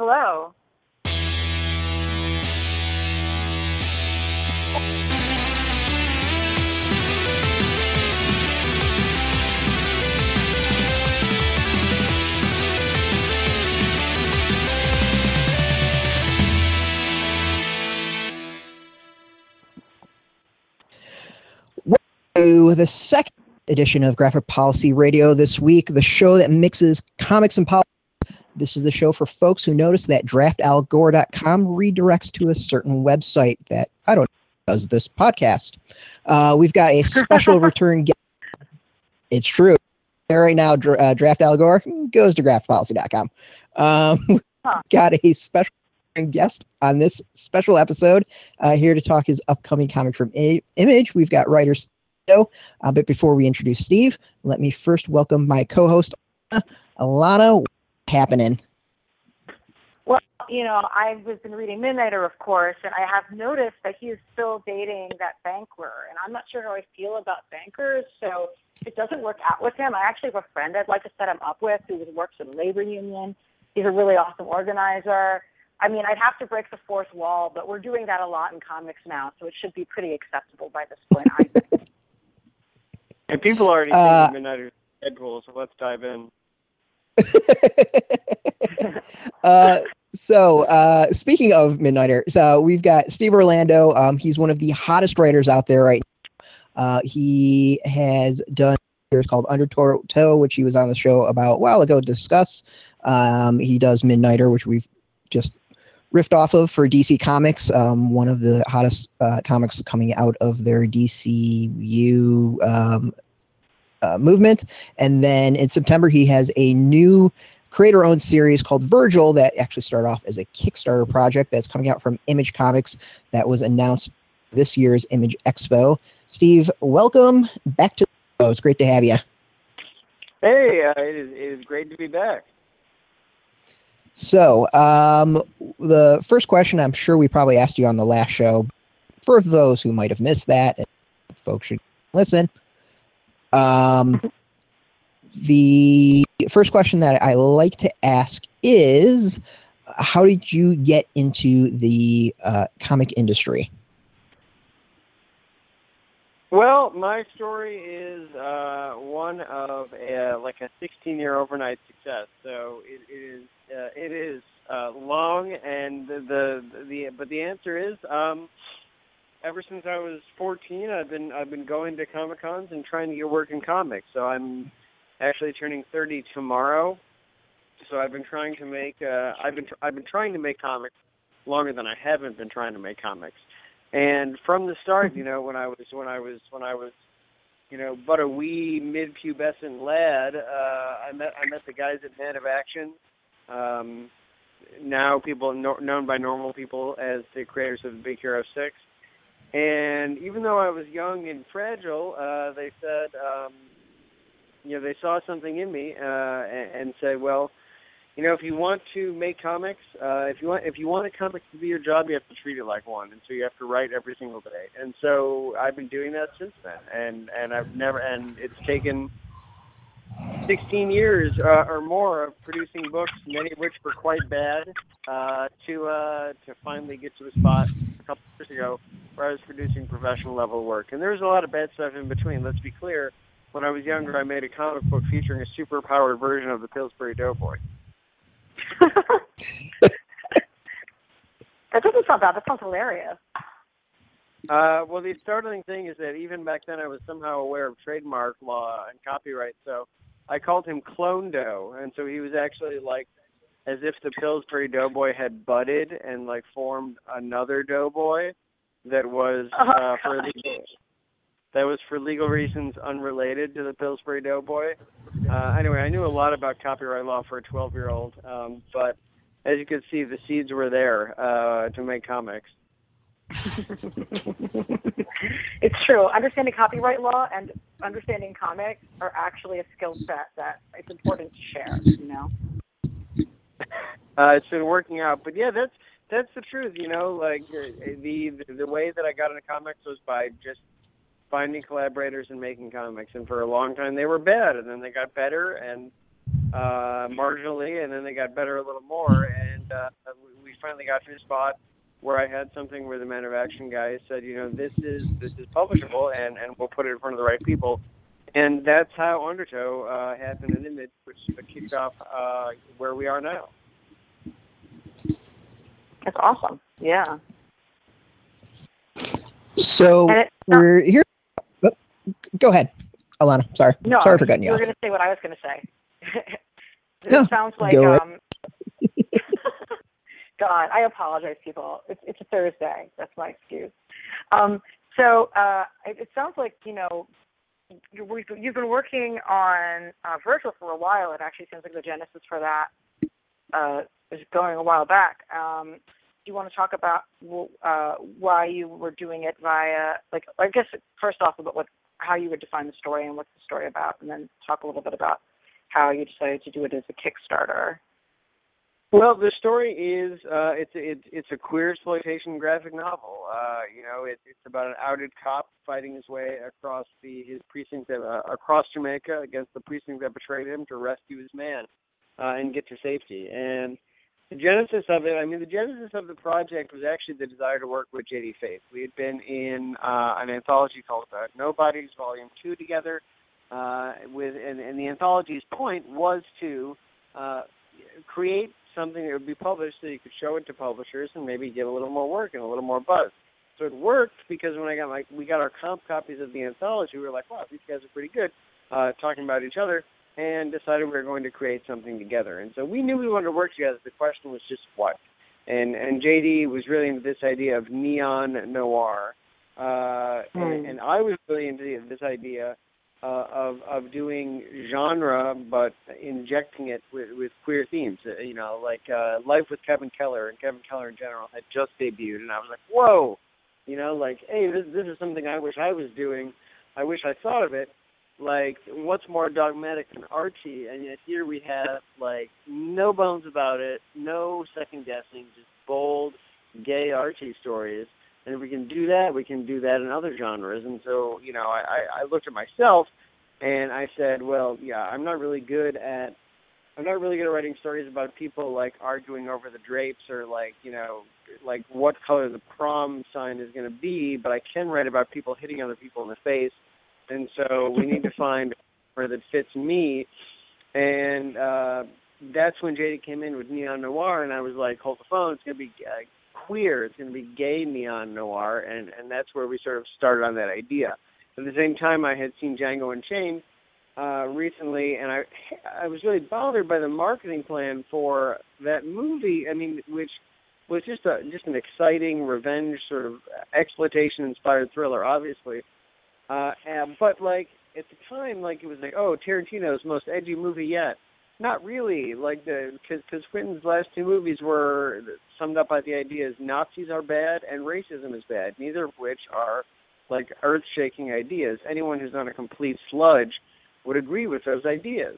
Hello. to the second edition of Graphic Policy Radio this week, the show that mixes comics and politics. This is the show for folks who notice that draftalgore.com redirects to a certain website that I don't know does this podcast. Uh, we've got a special return guest. It's true. Right now, uh, Draft Al Gore goes to graphicpolicy.com. Um, Huh. got a special guest on this special episode uh, here to talk his upcoming comic from I- Image. We've got writer Steve. Uh, but before we introduce Steve, let me first welcome my co-host Alana. What's happening? Well, you know, I've been reading Midnighter, of course, and I have noticed that he is still dating that banker, and I'm not sure how I feel about bankers. So if it doesn't work out with him, I actually have a friend I'd like to set him up with who works at a labor union. He's a really awesome organizer. I mean, I'd have to break the fourth wall, but we're doing that a lot in comics now, so it should be pretty acceptable by this point. I think. And people already Uh, think Midnighter's Deadpool, so let's dive in. uh, so uh, speaking of Midnighter, so we've got Steve Orlando. Um, he's one of the hottest writers out there right now. Uh, he has done series called Undertow, which he was on the show about a while ago to discuss. Um, he does Midnighter, which we've just riffed off of for DC Comics, um, one of the hottest uh, comics coming out of their DCU um, uh, movement. And then in September, he has a new creator owned series called Virgil that actually started off as a Kickstarter project that's coming out from Image Comics that was announced this year's Image Expo. Steve, welcome back to the show. It's great to have you. Hey, uh, it, is, it is great to be back. So, um, the first question I'm sure we probably asked you on the last show. For those who might have missed that, and folks should listen. Um, the first question that I like to ask is How did you get into the uh, comic industry? Well, my story is uh, one of a, like a 16-year overnight success. So it, is uh, it is uh, long, and the, the the but the answer is um, ever since I was 14, I've been I've been going to comic cons and trying to get work in comics. So I'm actually turning 30 tomorrow. So I've been trying to make uh, I've been tr- I've been trying to make comics longer than I haven't been trying to make comics. And from the start, you know, when I was when I was when I was, you know, but a wee mid-pubescent lad, uh, I met I met the guys at Man of Action. Um, now people no, known by normal people as the creators of Big Hero Six. And even though I was young and fragile, uh, they said, um, you know, they saw something in me uh, and, and said, well, you know, if you want to make comics, uh, if you want if you want a comic to be your job, you have to treat it like one, and so you have to write every single day. And so I've been doing that since then, and and I've never and it's taken 16 years uh, or more of producing books, many of which were quite bad, uh, to uh, to finally get to a spot couple years ago where I was producing professional level work. And there's a lot of bad stuff in between. Let's be clear. When I was younger, I made a comic book featuring a super powered version of the Pillsbury Doughboy. that doesn't sound bad. That sounds hilarious. Uh, well, the startling thing is that even back then I was somehow aware of trademark law and copyright, so I called him Clone Dough, and so he was actually like as if the Pillsbury Doughboy had budded and like formed another Doughboy that was Oh, uh, for legal, that was for legal reasons unrelated to the Pillsbury Doughboy. Uh, anyway, I knew a lot about copyright law for a 12-year-old, um, but as you can see, the seeds were there uh, to make comics. it's true. Understanding copyright law and understanding comics are actually a skill set that it's important to share. You know. uh, it's been working out. But yeah, that's that's the truth. You know, like uh, the the, way that I got into comics was by just finding collaborators and making comics. And for a long time, they were bad, and then they got better and uh, marginally, and then they got better a little more. And uh, we finally got to the spot where I had something where the Man of Action guy said, you know, this is this is publishable, and and we'll put it in front of the right people. And that's how Undertow uh, happened an image, which kicked off uh, where we are now. That's awesome. Yeah. So we're here. Oh, go ahead, Alana. Sorry. No, sorry for cutting you, you off. were going to say what I was going to say. it No, sounds like go ahead. um. God, I apologize, people. It's it's a Thursday. That's my excuse. Um. So uh, it, it sounds like you know. We've, you've been working on uh, Virgil for a while. It actually seems like the genesis for that uh, is going a while back. Um, do you want to talk about uh, why you were doing it via, like, I guess first off about what, how you would define the story and what's the story about, and then talk a little bit about how you decided to do it as a Kickstarter. Well, the story is uh, it's it's it's a queersploitation graphic novel. Uh, you know, it, it's about an outed cop fighting his way across the his precinct uh, across Jamaica against the precinct that betrayed him to rescue his man uh, and get to safety. And the genesis of it, I mean, the genesis of the project was actually the desire to work with J.D. Faith. We had been in uh, an anthology called uh, Nobody's Volume Two together, uh, with and, and the anthology's point was to uh, create something that would be published so you could show it to publishers and maybe get a little more work and a little more buzz. So it worked because when I got my we got our comp copies of the anthology, we were like, wow, these guys are pretty good, uh, talking about each other, and decided we were going to create something together. And so we knew we wanted to work together. The question was just what. And and JD was really into this idea of neon noir, uh, and, Hmm. and I was really into this idea uh, of of doing genre, but injecting it with, with queer themes. Uh, you know, like uh, Life with Kevin Keller and Kevin Keller in general had just debuted, and I was like, whoa, you know, like, hey, this this is something I wish I was doing. I wish I thought of it. Like, what's more dogmatic than Archie? And yet here we have like no bones about it, no second guessing, just bold, gay Archie stories. And if we can do that, we can do that in other genres. And so, you know, I, I looked at myself and I said, well, yeah, I'm not really good at I'm not really good at writing stories about people like arguing over the drapes or like, you know, like what color the prom sign is going to be, but I can write about people hitting other people in the face. And so we need to find where that fits me. And uh that's when JD came in with Neon Noir, and I was like, hold the phone, it's going to be uh, queer, it's going to be gay neon noir, and and that's where we sort of started on that idea. At the same time, I had seen Django Unchained uh, recently, and I I was really bothered by the marketing plan for that movie. I mean, which was just a just an exciting revenge sort of exploitation inspired thriller, obviously. Uh, and, but like at the time, like it was like, oh, Tarantino's most edgy movie yet. Not really, like the because Quentin's last two movies were summed up by the idea is Nazis are bad and racism is bad, neither of which are like earth-shaking ideas. Anyone who's not a complete sludge would agree with those ideas.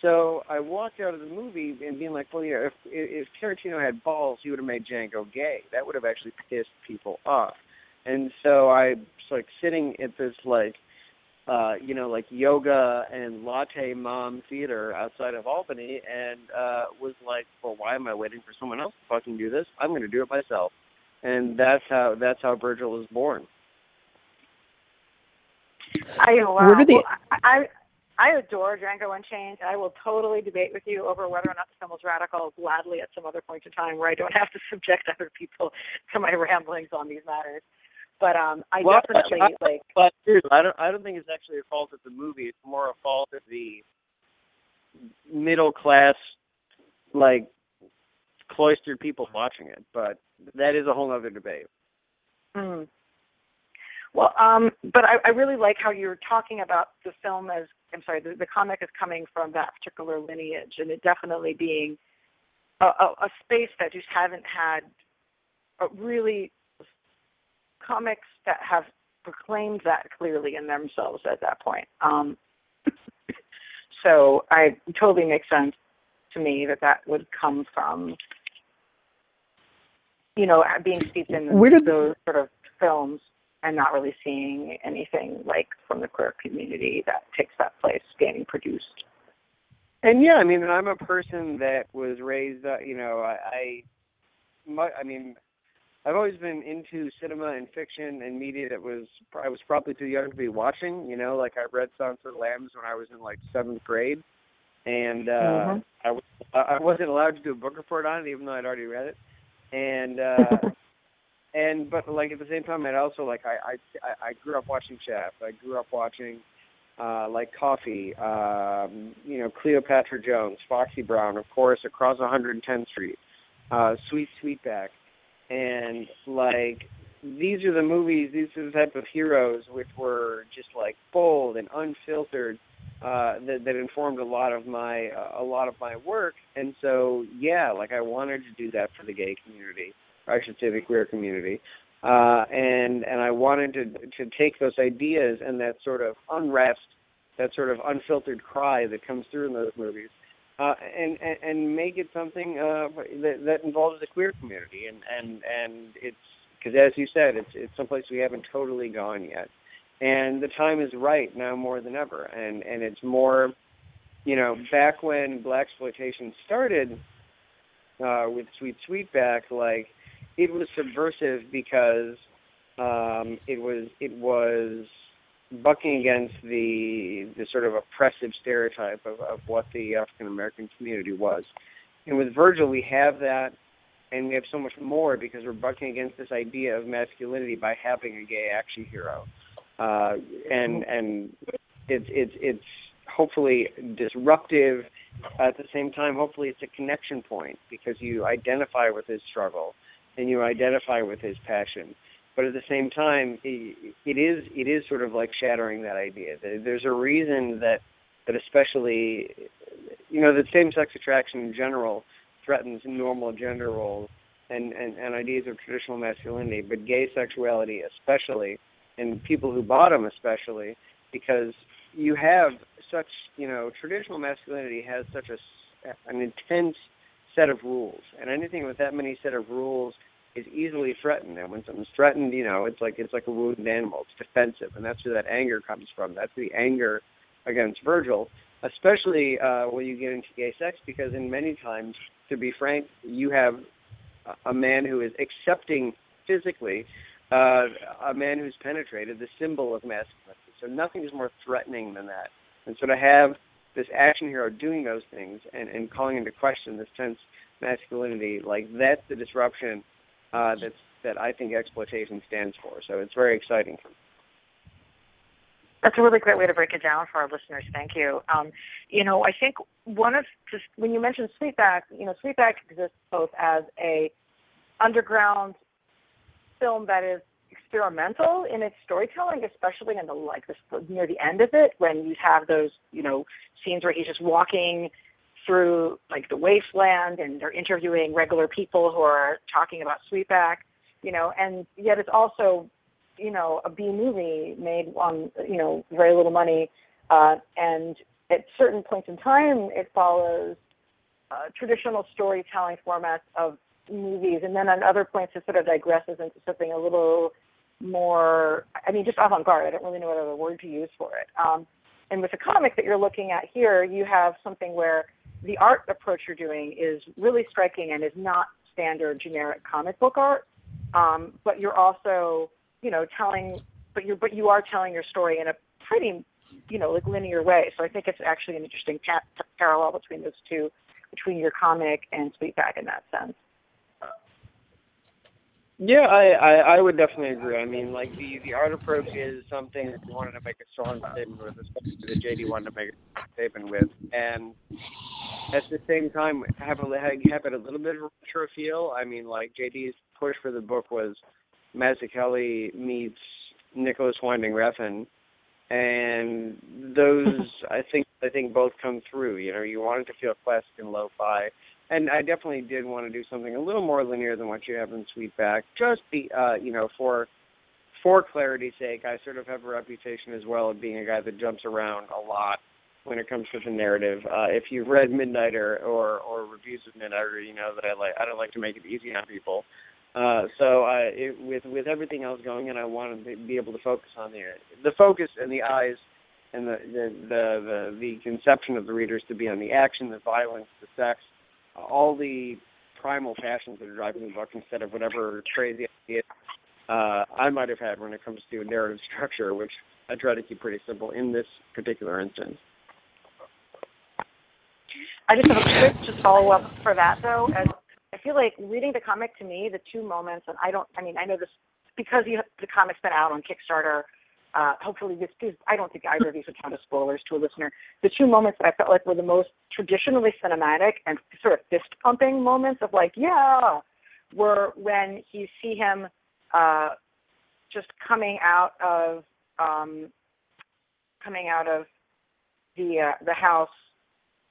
So I walked out of the movie and being like, well, yeah, if if Tarantino had balls, he would have made Django gay. That would have actually pissed people off. And so I was like sitting at this like uh, you know, like yoga and latte mom theater outside of Albany, and uh, was like, well, why am I waiting for someone else to fucking do this? I'm going to do it myself, and that's how that's how Virgil was born. I wow. Where did the- well, I, I I adore Django Unchained. I will totally debate with you over whether or not the film was radical gladly at some other point in time where I don't have to subject other people to my ramblings on these matters. But um, I Well, definitely I- like. But dude, I don't I don't think it's actually a fault of the movie. It's more a fault of the middle class, like cloistered people watching it. But that is a whole other debate. Mm. Well, um, but I, I really like how you're talking about the film as I'm sorry, the, the comic is coming from that particular lineage, and it definitely being a, a, a space that just haven't had a really comics that have proclaimed that clearly in themselves at that point. Um, so I totally makes sense to me that that would come from you know being steeped in Where did- those sort of films and not really seeing anything like from the queer community that takes that place getting produced. and yeah, I mean, I'm a person that was raised, uh, you know, I, I, my, I mean, I've always been into cinema and fiction and media that was I was probably too young to be watching. You know, like I read Silence of the Lambs when I was in like seventh grade, and uh, mm-hmm. I was I wasn't allowed to do a book report on it even though I'd already read it, and uh, and but like at the same time I'd also like I I I grew up watching Shaft. I grew up watching uh, like Coffy, um, you know, Cleopatra Jones, Foxy Brown, of course, across 110th Street, uh, Sweet Sweetback, and like these are the movies, these are the type of heroes which were just like bold and unfiltered. Uh, that, that informed a lot of my uh, a lot of my work, and so yeah, like I wanted to do that for the gay community, or I should say the queer community, uh, and and I wanted to to take those ideas and that sort of unrest, that sort of unfiltered cry that comes through in those movies, uh, and, and and make it something uh, that that involves the queer community, and and and it's because as you said, it's it's someplace we haven't totally gone yet, and the time is right now more than ever, and and it's more, you know, back when blaxploitation started uh, with Sweet Sweetback, like it was subversive because um, it was it was bucking against the the sort of oppressive stereotype of, of what the African American community was. And with Virgil, we have that, and we have so much more because we're bucking against this idea of masculinity by having a gay action hero, uh, and and it's it's it's hopefully disruptive. At the same time, hopefully, it's a connection point because you identify with his struggle and you identify with his passion but at the same time, it, is it is sort of like shattering that idea. There's a reason that that especially, you know, that same-sex attraction in general threatens normal gender roles and, and, and ideas of traditional masculinity, but gay sexuality especially, and people who bottom especially, because you have such, you know, traditional masculinity has such a an intense set of rules, and anything with that many set of rules is easily threatened. And when something's threatened, you know, it's like it's like a wounded animal. It's defensive, and that's where that anger comes from. That's the anger against Virgil, especially uh, when you get into gay sex, because in many times, to be frank, you have a man who is accepting physically uh, a man who's penetrated the symbol of masculinity. So nothing is more threatening than that. And so to have this action hero doing those things and, and calling into question this tense masculinity, like that's the disruption uh, that I think exploitation stands for. So it's very exciting. That's a really great way to break it down for our listeners. Thank you. Um, you know, I think one of just when you mentioned Sweetback, you know, Sweetback exists both as a underground film that is experimental in its storytelling, especially in the like this near the end of it when you have those you know scenes where he's just walking through like the wasteland and they're interviewing regular people who are talking about Sweetback, you know, and yet it's also, you know, a B movie made on, you know, very little money. Uh, and at certain points in time, it follows uh, traditional storytelling formats of movies. And then on other points, it sort of digresses into something a little more, I mean, just avant garde. I don't really know what other word to use for it. Um, and with the comic that you're looking at here, you have something where the art approach you're doing is really striking and is not standard generic comic book art. Um, but you're also, you know, telling, but you're, but you are telling your story in a pretty, you know, like linear way. So I think it's actually an interesting pa- parallel between those two, between your comic and Sweetback in that sense. Yeah, I, I, I would definitely agree. I mean, like the the art approach is something that we wanted to make a strong statement with, especially that JD wanted to make a statement with, and at the same time have a have it a little bit of a retro feel. I mean, like JD's push for the book was Mazzucchelli meets Nicolas Winding Refn, and those I think I think both come through. You know, you want it to feel classic and lo-fi and I definitely did want to do something a little more linear than what you have in Sweetback. Just be, uh, you know, for for clarity's sake, I sort of have a reputation as well of being a guy that jumps around a lot when it comes to the narrative. Uh, if you've read Midnighter or or reviews of Midnighter, you know that I like I don't like to make it easy on people. Uh, so I, it, with with everything else going on, I wanted to be able to focus on the the focus and the eyes and the the, the the the conception of the readers to be on the action, the violence, the sex, all the primal passions that are driving the book instead of whatever crazy idea uh, I might have had when it comes to narrative structure, which I try to keep pretty simple in this particular instance. I just have a quick just follow up for that though. As I feel like reading the comic to me, the two moments, and I don't, I mean, I know this because you, the comic's been out on Kickstarter. Uh, hopefully, this is, I don't think either of these would count as spoilers to a listener. The two moments that I felt like were the most traditionally cinematic and sort of fist pumping moments of like, yeah, were when you see him uh, just coming out of um, coming out of the uh, the house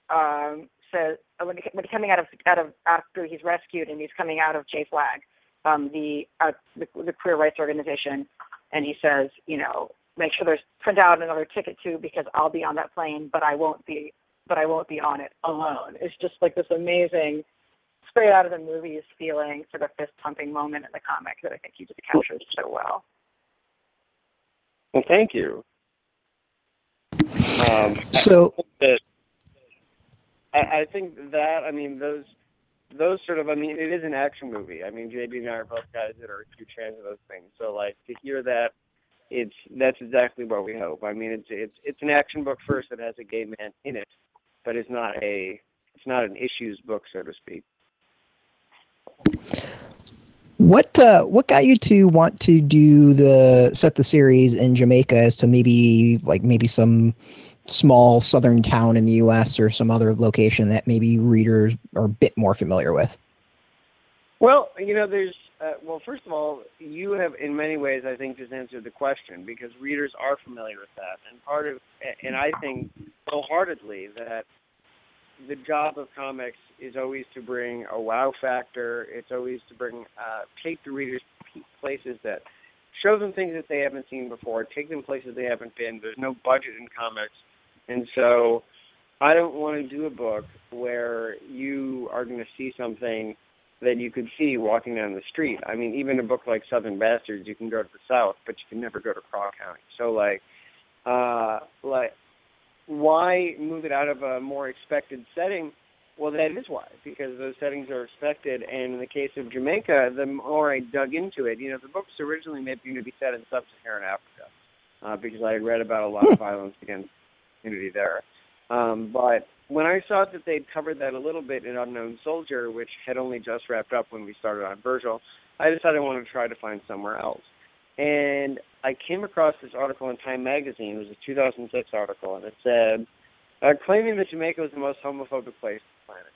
um, says when, he, when he's coming out of out of after he's rescued and he's coming out of JFLAG, um, the, uh, the the queer rights organization, and he says, you know, make sure there's print out another ticket too because I'll be on that plane, but I won't be but I won't be on it alone. It's just like this amazing straight out of the movies feeling sort of fist pumping moment in the comic that I think he just captures so well. Well, thank you. Um, so I, I think that I mean those those sort of I mean it is an action movie. I mean JD and I are both guys that are huge fans of those things. So like to hear that it's that's exactly what we hope. I mean it's it's it's an action book first that has a gay man in it, but it's not a it's not an issues book so to speak. What uh, what got you to want to do the set the series in Jamaica as to maybe like maybe some small southern town in the U.S. or some other location that maybe readers are a bit more familiar with? Well, you know, there's uh, well, first of all, you have in many ways, I think, just answered the question because readers are familiar with that, and part of, and I think wholeheartedly that the job of comics is always to bring a wow factor. It's always to bring uh, take the readers places that show them things that they haven't seen before, take them places they haven't been. There's no budget in comics, and so I don't want to do a book where you are going to see something that you could see walking down the street. I mean, even a book like Southern Bastards, you can go to the South, but you can never go to Craw County. So like, uh, like why move it out of a more expected setting? Well, that is why, because those settings are expected. And in the case of Jamaica, the more I dug into it, you know, the book was originally meant to be set in sub-Saharan Africa, uh, because I had read about a lot of violence against the community there. Um, but when I saw that they'd covered that a little bit in Unknown Soldier, which had only just wrapped up when we started on Virgil, I decided I wanted to try to find somewhere else. And I came across this article in Time Magazine. It was a 2006 article, and it said, uh, claiming that Jamaica was the most homophobic place on the planet.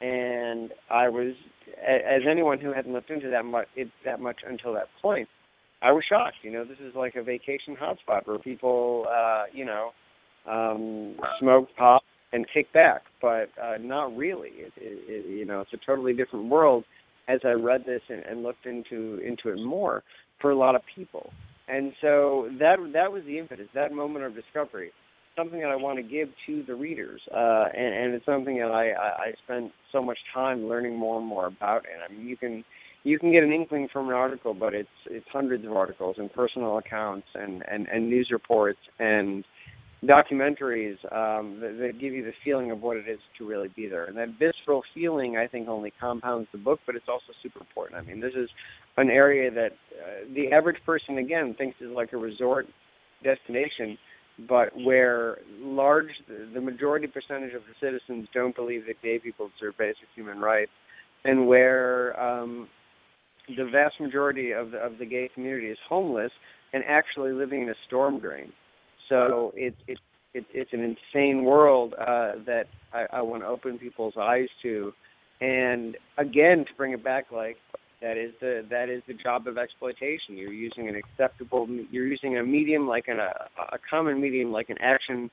And I was, as anyone who hadn't looked into that much, it, that much until that point, I was shocked. You know, this is like a vacation hotspot where people, uh, you know, um, smoke pot and kick back, but uh, not really. It, it, it, you know, it's a totally different world. As I read this and, and looked into into it more, for a lot of people. And so that that was the impetus, that moment of discovery, something that I want to give to the readers, uh, and, and it's something that I, I, I spent so much time learning more and more about. And I mean, you can you can get an inkling from an article, but it's it's hundreds of articles and personal accounts and and, and news reports and documentaries um, that, that give you the feeling of what it is to really be there. And that visceral feeling, I think, only compounds the book, but it's also super important. I mean, this is an area that uh, the average person, again, thinks is like a resort destination, but where large, the majority percentage of the citizens don't believe that gay people deserve basic human rights, and where um, the vast majority of the, of the gay community is homeless and actually living in a storm drain. So it, it, it it's an insane world uh, that I, I want to open people's eyes to, and again to bring it back like that is the that is the job of exploitation. You're using an acceptable. You're using a medium like an, a a common medium like an action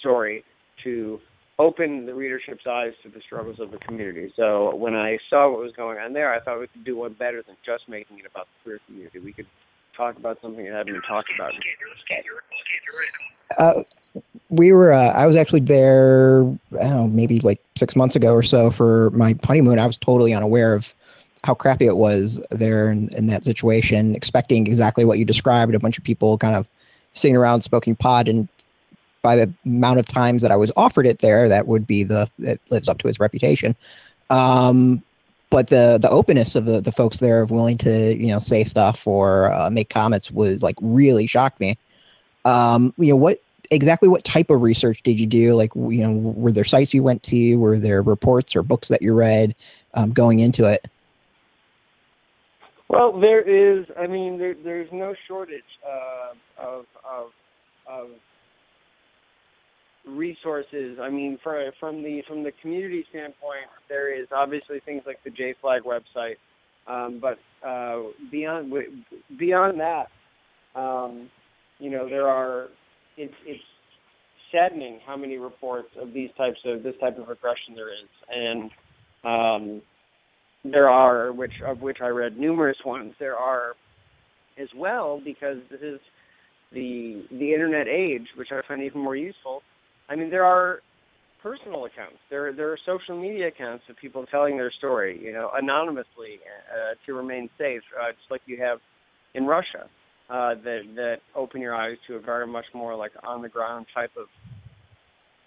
story to open the readership's eyes to the struggles of the community. So when I saw what was going on there, I thought we could do one better than just making it about the queer community. We could talk about something that hadn't been talked about. Uh, we were. Uh, I was actually there. I don't know, maybe like six months ago or so for my honeymoon. I was totally unaware of how crappy it was there in, in that situation, expecting exactly what you described. A bunch of people kind of sitting around smoking pot and by the amount of times that I was offered it there, that would be the it lives up to its reputation. Um, but the the openness of the the folks there of willing to you know say stuff or uh, make comments would like really shocked me. Um, you know what exactly what type of research did you do? Like you know were there sites you went to? Were there reports or books that you read um, going into it? Well, there is. I mean, there, there's no shortage uh, of, of of resources. I mean, for, from the from the community standpoint, there is obviously things like the JFlag website, um, but uh, beyond beyond that, um, you know, there are. It's it's saddening how many reports of these types of this type of aggression there is, and um, there are which of which I read numerous ones. There are as well because this is the the internet age, which I find even more useful. I mean, there are personal accounts. There there are social media accounts of people telling their story, you know, anonymously uh, to remain safe, uh, just like you have in Russia. Uh, that that open your eyes to a very much more like on the ground type of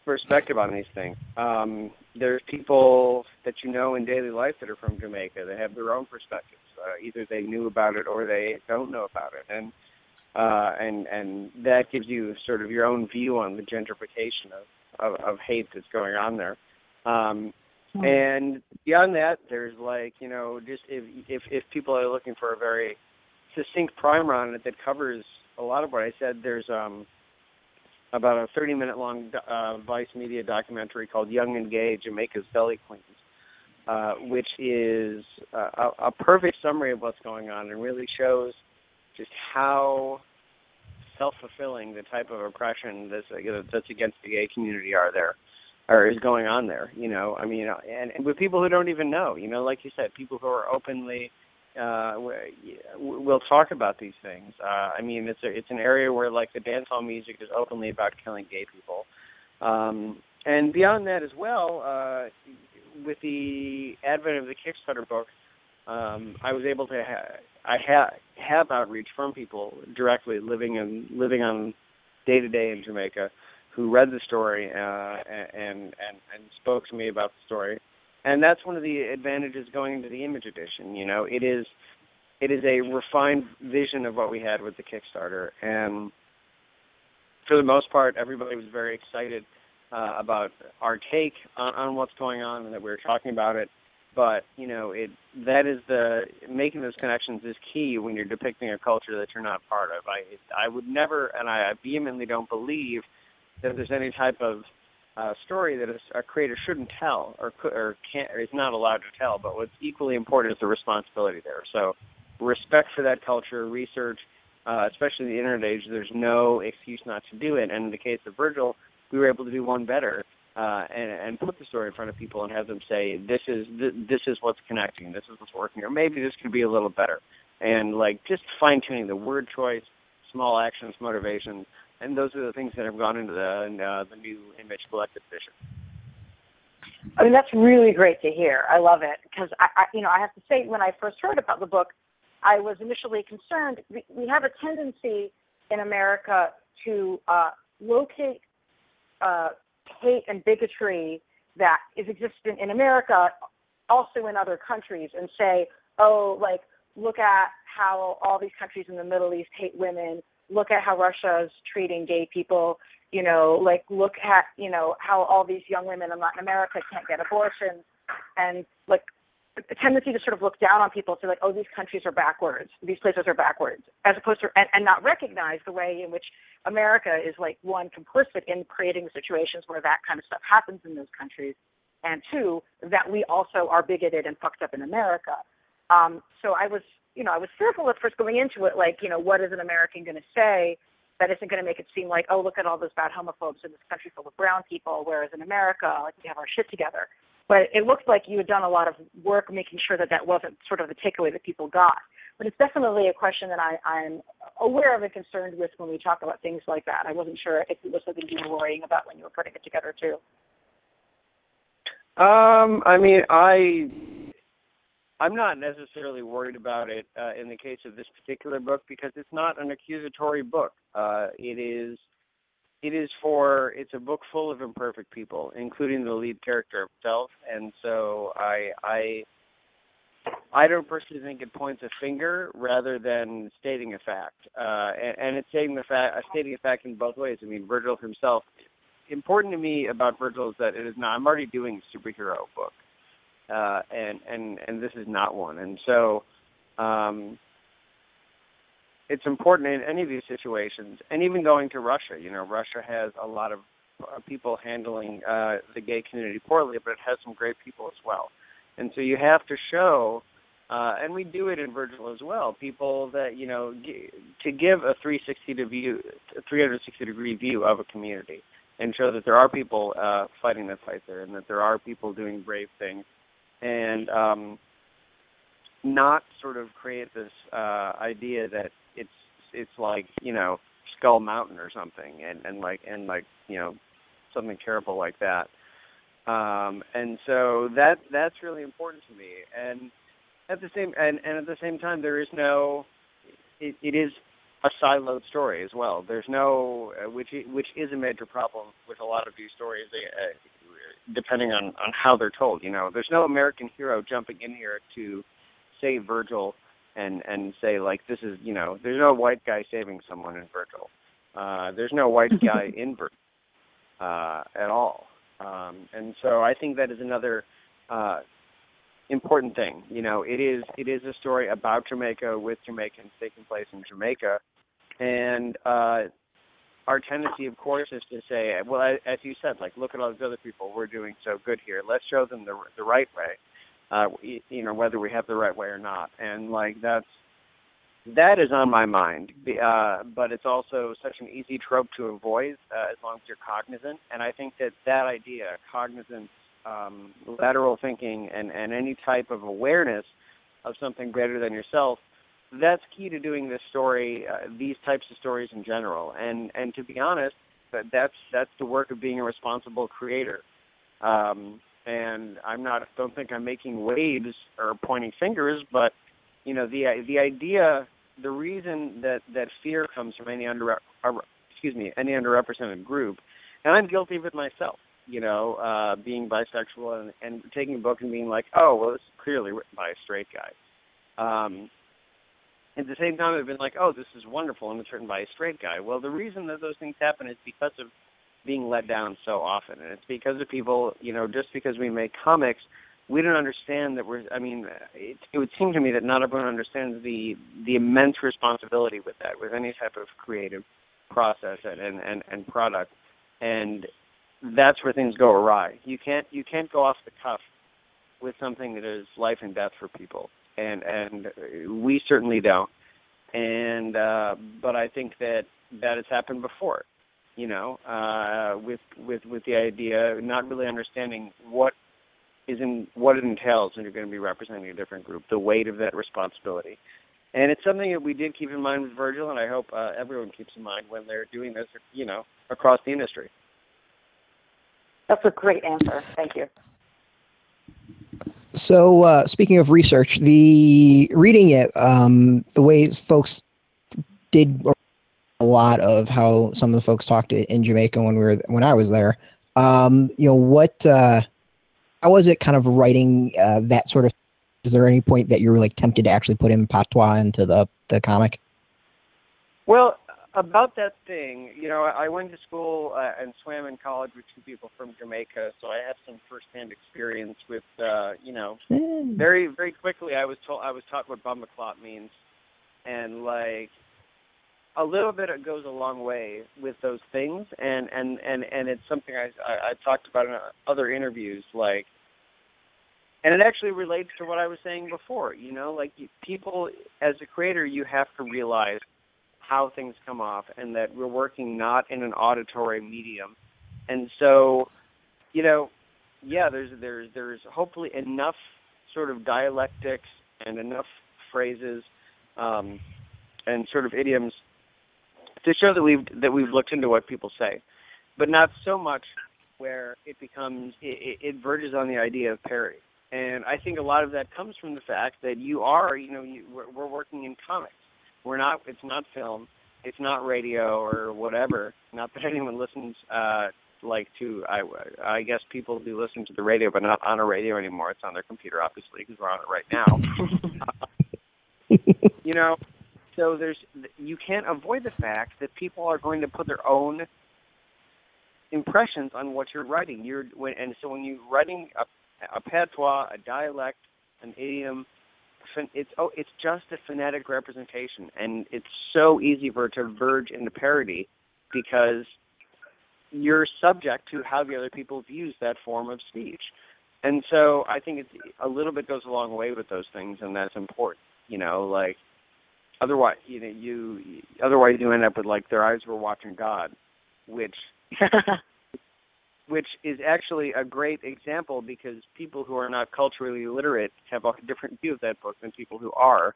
perspective on these things. Um, there's people that you know in daily life that are from Jamaica that have their own perspectives. Uh, either they knew about it or they don't know about it, and uh, and and that gives you sort of your own view on the gentrification of of, of hate that's going on there. Um, hmm. and beyond that, there's like you know just if if if people are looking for a very succinct primer on it that covers a lot of what I said, there's um about a 30 minute long uh, Vice Media documentary called Young and Gay Jamaica's Gully Queens, uh, which is a, a perfect summary of what's going on and really shows just how self-fulfilling the type of oppression that's uh, that's against the gay community are there or is going on there you know? I mean and, and with people who don't even know you know like you said people who are openly uh will talk about these things uh i mean it's a, it's an area where like the dancehall music is openly about killing gay people um and beyond that as well uh with the advent of the kickstarter book um i was able to ha- I have have outreach from people directly living and living on day to day in Jamaica who read the story uh, and and and spoke to me about the story. And that's one of the advantages going into the image edition. You know, it is it is a refined vision of what we had with the Kickstarter, and for the most part, everybody was very excited uh, about our take on, on what's going on and that we were talking about it. But you know it that is the making those connections is key when you're depicting a culture that you're not part of. I i would never and i vehemently don't believe that there's any type of uh, story that a, a creator shouldn't tell or could, or can't or is not allowed to tell but what's equally important is the responsibility there. So respect for that culture research uh, especially in the internet age there's no excuse not to do it. And in the case of virgil we were able to do one better uh, and, and put the story in front of people and have them say, this is th- this is what's connecting, this is what's working, or maybe this could be a little better. And like just fine tuning the word choice, small actions, motivations, and those are the things that have gone into the uh, the new Image Collective edition. I mean, that's really great to hear. I love it because I, I, you know, I have to say, when I first heard about the book, I was initially concerned. We, we have a tendency in America to uh, locate uh, hate and bigotry that is existent in America, also in other countries, and say, oh, like, look at how all these countries in the Middle East hate women. Look at how Russia is treating gay people. You know, like, look at, you know, how all these young women in Latin America can't get abortions. And, like, a tendency to sort of look down on people to like, oh, these countries are backwards, these places are backwards, as opposed to and, and not recognize the way in which America is like one complicit in creating situations where that kind of stuff happens in those countries, and two that we also are bigoted and fucked up in America. Um, so I was, you know, I was fearful at first going into it, like, you know, what is an American going to say that isn't going to make it seem like, oh, look at all those bad homophobes in this country full of brown people, whereas in America, like we have our shit together. But it looked like you had done a lot of work making sure that that wasn't sort of the takeaway that people got. But it's definitely a question that I, I'm aware of and concerned with when we talk about things like that. I wasn't sure if it was something you were worrying about when you were putting it together too. Um, I mean, I I'm not necessarily worried about it uh, in the case of this particular book because it's not an accusatory book. Uh, it is it is for it's a book full of imperfect people, including the lead character himself, and so I I I don't personally think it points a finger rather than stating a fact, uh, and, and it's stating the fact uh, stating a fact in both ways. I mean, Virgil himself. Important to me about Virgil is that it is not. I'm already doing a superhero book, uh, and and and this is not one, and so. Um, it's important in any of these situations, and even going to Russia. You know, Russia has a lot of uh, people handling uh, the gay community poorly, but it has some great people as well. And so you have to show, uh, and we do it in Virgil as well, people that you know g- to give a 360 to view, 360 degree view of a community, and show that there are people uh, fighting the fight there, and that there are people doing brave things, and um, not sort of create this uh, idea that it's it's like you know Skull Mountain or something, and and like and like you know something terrible like that. Um, and so that that's really important to me. And at the same and, and at the same time, there is no. It, it is a siloed story as well. There's no, uh, which which is a major problem with a lot of these stories, uh, depending on on how they're told. You know, there's no American hero jumping in here to save Virgil and and say like this is you know there's no white guy saving someone in Virgil. Uh, there's no white guy in Virgil uh, at all. Um, and so I think that is another uh, important thing. You know, it is it is a story about Jamaica with Jamaicans taking place in Jamaica, and uh, our tendency, of course, is to say, well, as you said, like look at all these other people. We're doing so good here. Let's show them the the right way uh, you know, whether we have the right way or not. And like that's that is on my mind. Uh, but it's also such an easy trope to avoid uh, as long as you're cognizant. And I think that that idea, cognizance, um, lateral thinking, and and any type of awareness of something greater than yourself. That's key to doing this story, uh, these types of stories in general, and and to be honest, that that's that's the work of being a responsible creator. Um, and I'm not don't think I'm making waves or pointing fingers, but you know the the idea, the reason that that fear comes from any under uh, excuse me any underrepresented group, and I'm guilty of it myself. You know, uh, being bisexual and, and taking a book and being like, oh well, this is clearly written by a straight guy. Um, at the same time, I've been like, oh, this is wonderful, it's written by a straight guy. Well, the reason that those things happen is because of being let down so often, and it's because of people. You know, just because we make comics, we don't understand that we're. I mean, it, it would seem to me that not everyone understands the the immense responsibility with that, with any type of creative process and and and, and product, and that's where things go awry. You can't you can't go off the cuff with something that is life and death for people, and and we certainly don't. And uh, but I think that that has happened before you know, uh, with with with the idea, not really understanding what is in what it entails when you're going to be representing a different group, the weight of that responsibility, and it's something that we did keep in mind with Virgil, and I hope uh, everyone keeps in mind when they're doing this, you know, across the industry. That's a great answer. Thank you. So, uh, speaking of research, the reading it, um, the way folks did a lot of how some of the folks talked in Jamaica when we were when I was there. Um, you know, what uh, how was it kind of writing uh, that sort of? Is there any point that you were like tempted to actually put in patois into the the comic? Well, about that thing, you know, I went to school uh, and swam in college with two people from Jamaica, so I have some firsthand experience with, uh, you know, mm. very very quickly. I was told I was taught what bumba clot means, and like a little bit it goes a long way with those things and and and and it's something i i, I talked about in other interviews like and it actually relates to what i was saying before you know like people as a creator you have to realize how things come off and that we're working not in an auditory medium and so you know yeah there's there's there's hopefully enough sort of dialectics and enough phrases um, and sort of idioms to show that we've that we've looked into what people say, but not so much where it becomes it, it verges on the idea of parody. And I think a lot of that comes from the fact that you are, you know, you, we're, we're working in comics. We're not. It's not film. it's not radio or whatever. Not that anyone listens uh, like to. I I guess people do listen to the radio, but not on a radio anymore. It's on their computer, obviously, because we're on it right now. you know, so there's you can't avoid the fact that people are going to put their own impressions on what you're writing. You're when, and so when you're writing a, a patois, a dialect, an idiom, it's oh, it's just a phonetic representation, and it's so easy for it to verge into parody because you're subject to how the other people views that form of speech. And so I think it's a little bit goes a long way with those things, and that's important. You know, like otherwise, you know, you otherwise you end up with like their eyes were watching God, which which is actually a great example because people who are not culturally literate have a different view of that book than people who are.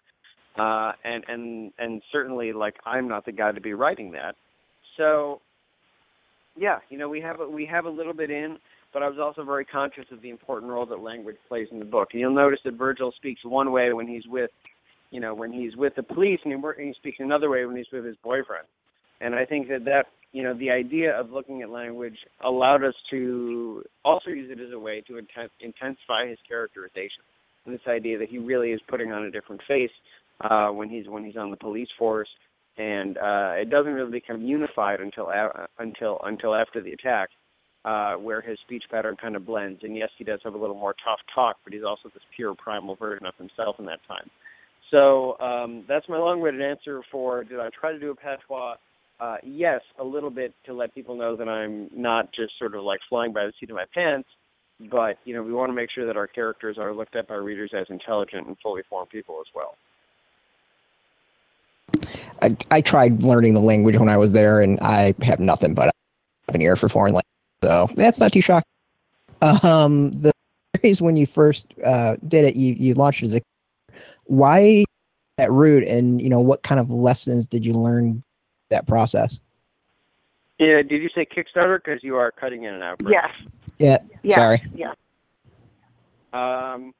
Uh, and and and certainly, like I'm not the guy to be writing that. So, yeah, you know, we have a, we have a little bit in, but I was also very conscious of the important role that language plays in the book. And you'll notice that Virgil speaks one way when he's with, you know, when he's with the police, and he, and he speaks another way when he's with his boyfriend. And I think that that you know, the idea of looking at language allowed us to also use it as a way to intensify his characterization. And this idea that he really is putting on a different face uh, when he's when he's on the police force, and uh, it doesn't really become unified until a- until until after the attack, uh, where his speech pattern kind of blends. And yes, he does have a little more tough talk, but he's also this pure primal version of himself in that time. So um, that's my long-winded answer for did I try to do a patois? Uh, yes, a little bit to let people know that I'm not just sort of like flying by the seat of my pants, but you know we want to make sure that our characters are looked at by readers as intelligent and fully formed people as well. I, I tried learning the language when I was there, and I have nothing but an ear for foreign language, so that's not too shocking. Um, the series when you first uh, did it, you you launched as a why that route, and you know what kind of lessons did you learn that process. Yeah, did you say Kickstarter? Because you are cutting in and out. Yes. Yeah. Yes. Sorry. Yeah. Um,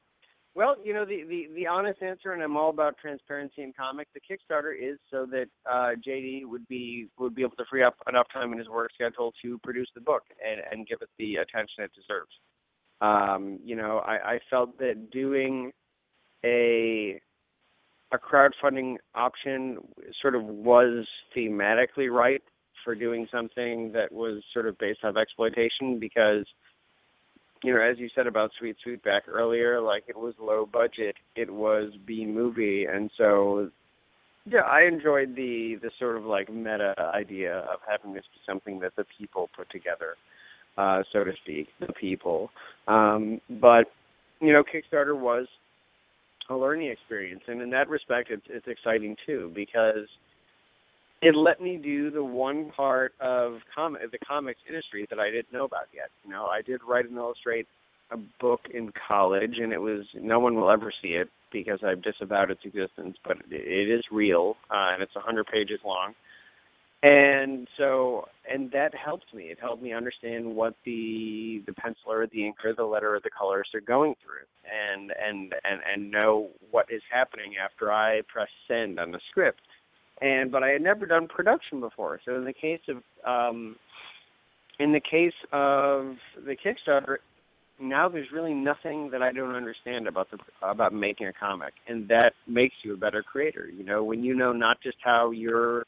well, you know the, the the honest answer, and I'm all about transparency in comics. The Kickstarter is so that uh, JD would be would be able to free up enough time in his work schedule to produce the book and and give it the attention it deserves. Um, you know, I, I felt that doing a a crowdfunding option sort of was thematically right for doing something that was sort of based off exploitation because you know as you said about Sweet Sweetback earlier like it was low budget it was b movie and so yeah i enjoyed the the sort of like meta idea of having this be something that the people put together uh so to speak the people. Um but you know kickstarter was a learning experience, and in that respect, it's it's exciting too because it let me do the one part of com- the comics industry that I didn't know about yet. You know, I did write and illustrate a book in college, and it was no one will ever see it because I've disavowed its existence, but it is real, uh, and it's 100 pages long and so and that helped me. It helped me understand what the the penciler the inker the letter or the colorist are going through and and and and know what is happening after i press send on the script. And but i had never done production before. So in the case of um in the case of the kickstarter now there's really nothing that i don't understand about the about making a comic. And that makes you a better creator. You know when you know not just how you're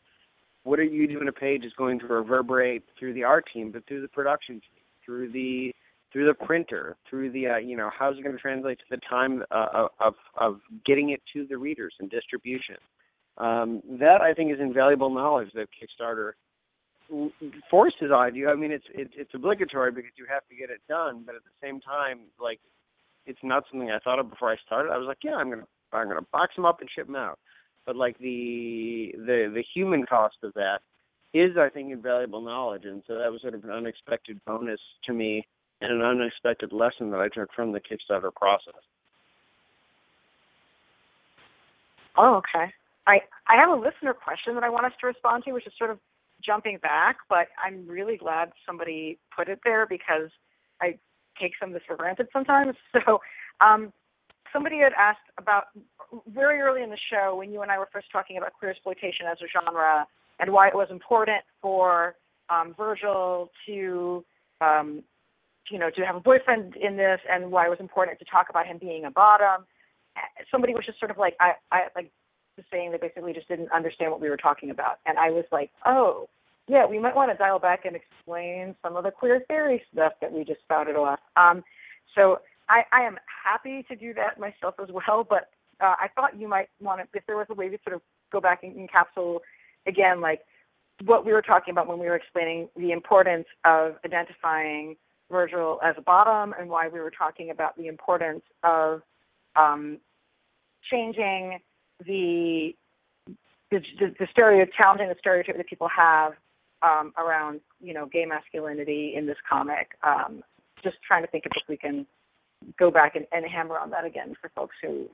what are you doing a page is going to reverberate through the art team, but through the production team, through the through the printer, through the uh, you know how's it going to translate to the time uh, of of getting it to the readers and distribution. Um, that I think is invaluable knowledge that Kickstarter forces on you. I mean, it's it's it's obligatory because you have to get it done, but at the same time, like it's not something I thought of before I started. I was like, yeah, I'm gonna I'm gonna box them up and ship them out but like the the the human cost of that is I think invaluable knowledge, and so that was sort of an unexpected bonus to me and an unexpected lesson that I took from the Kickstarter process. Oh, okay. I I have a listener question that I want us to respond to, which is sort of jumping back, but I'm really glad somebody put it there because I take some of this for granted sometimes. So, um, somebody had asked about very early in the show when you and I were first talking about queersploitation as a genre. and why it was important for um, Virgil to, um, you know, to have a boyfriend in this, and why it was important to talk about him being a bottom. Somebody was just sort of like, I, I like just saying they basically just didn't understand what we were talking about, and I was like, oh, yeah, we might want to dial back and explain some of the queer theory stuff that we just spouted off. Um, so I, I am happy to do that myself as well, but uh, I thought you might want to, if there was a way to sort of go back and encapsulate again, like what we were talking about when we were explaining the importance of identifying Virgil as a bottom and why we were talking about the importance of um, changing the the, the, the stereotype, challenging the stereotype that people have um, around, you know, gay masculinity in this comic. Um, just trying to think if we can go back and, and hammer on that again for folks who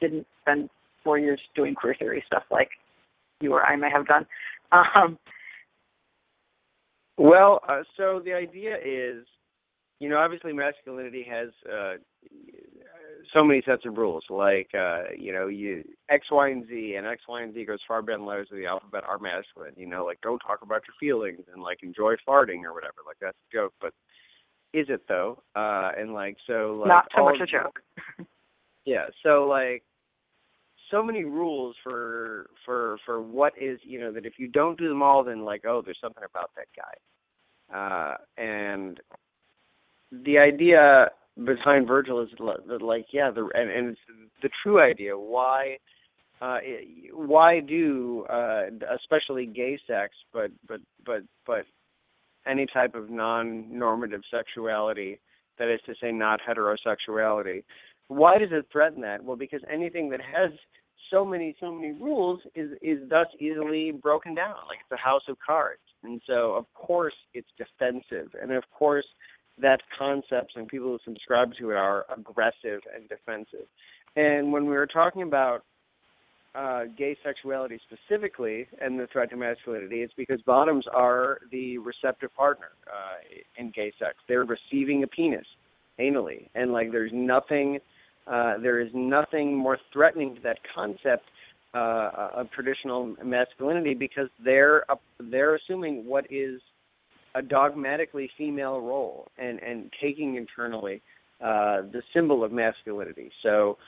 didn't spend four years doing queer theory stuff like you or I may have done. Um, well, uh, so the idea is, you know, obviously masculinity has uh, so many sets of rules. Like, uh, you know, you X, Y, and Z, and X, Y, and Z goes far beyond letters of the alphabet are masculine. You know, like don't talk about your feelings and like enjoy farting or whatever. Like that's a joke, but is it though? Uh, and like so, like not so much a joke. yeah. So like so many rules for for for what is you know that if you don't do them all then like oh there's something about that guy uh and the idea behind virgil is that like yeah the and, and it's the true idea why uh why do uh especially gay sex but but but but any type of non normative sexuality that is to say not heterosexuality. Why does it threaten that? Well because anything that has so many so many rules is is thus easily broken down like it's a house of cards. And so of course it's defensive. And of course that concepts and people who subscribe to it are aggressive and defensive. And when we were talking about uh, gay sexuality specifically and the threat to masculinity, is because bottoms are the receptive partner uh, in gay sex. They're receiving a penis anally, and like there's nothing uh, there is nothing more threatening to that concept uh, of traditional masculinity because they're uh, they're assuming what is a dogmatically female role and and taking internally uh, the symbol of masculinity. So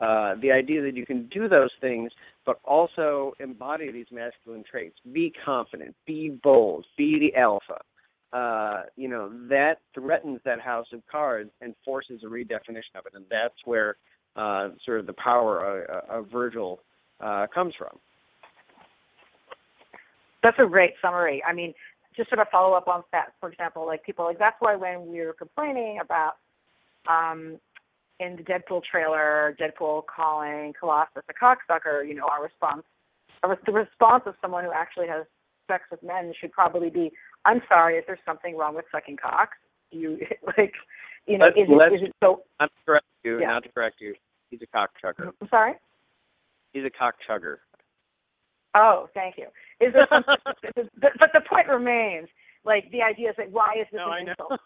uh, the idea that you can do those things, but also embody these masculine traits: be confident, be bold, be the alpha uh, you know, that threatens that house of cards and forces a redefinition of it, and that's where uh, sort of the power of, of Virgil uh, comes from. That's a great summary. I mean, just sort of follow up on that. For example, like people like that's why when we were complaining about um, in the Deadpool trailer, Deadpool calling Colossus a cocksucker, you know, our response, our, the response of someone who actually has sex with men should probably be, I'm sorry, is there something wrong with sucking cocks? You like, you know, let's, is, let's, it, is it so? Not to correct you. Yeah. Not to correct you. He's a cock chugger. I'm sorry. He's a cock chugger. Oh, thank you. Is there some, but, but the point remains, like the idea is like, why is this no, an I insult?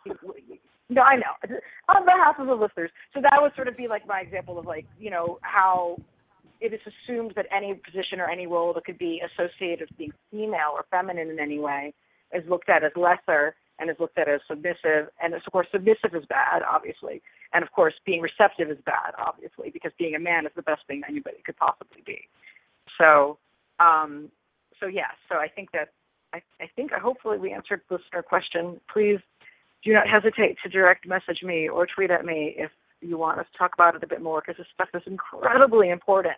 No, I know. On behalf of the listeners, so that would sort of be like my example of like, you know, how it is assumed that any position or any role that could be associated with being female or feminine in any way is looked at as lesser and is looked at as submissive. And of course, submissive is bad, obviously. And of course, being receptive is bad, obviously, because being a man is the best thing anybody could possibly be. So, um, so yeah. So I think that I, I think hopefully we answered listener question. Please do not hesitate to direct message me or tweet at me if you want us to talk about it a bit more because this stuff is incredibly important.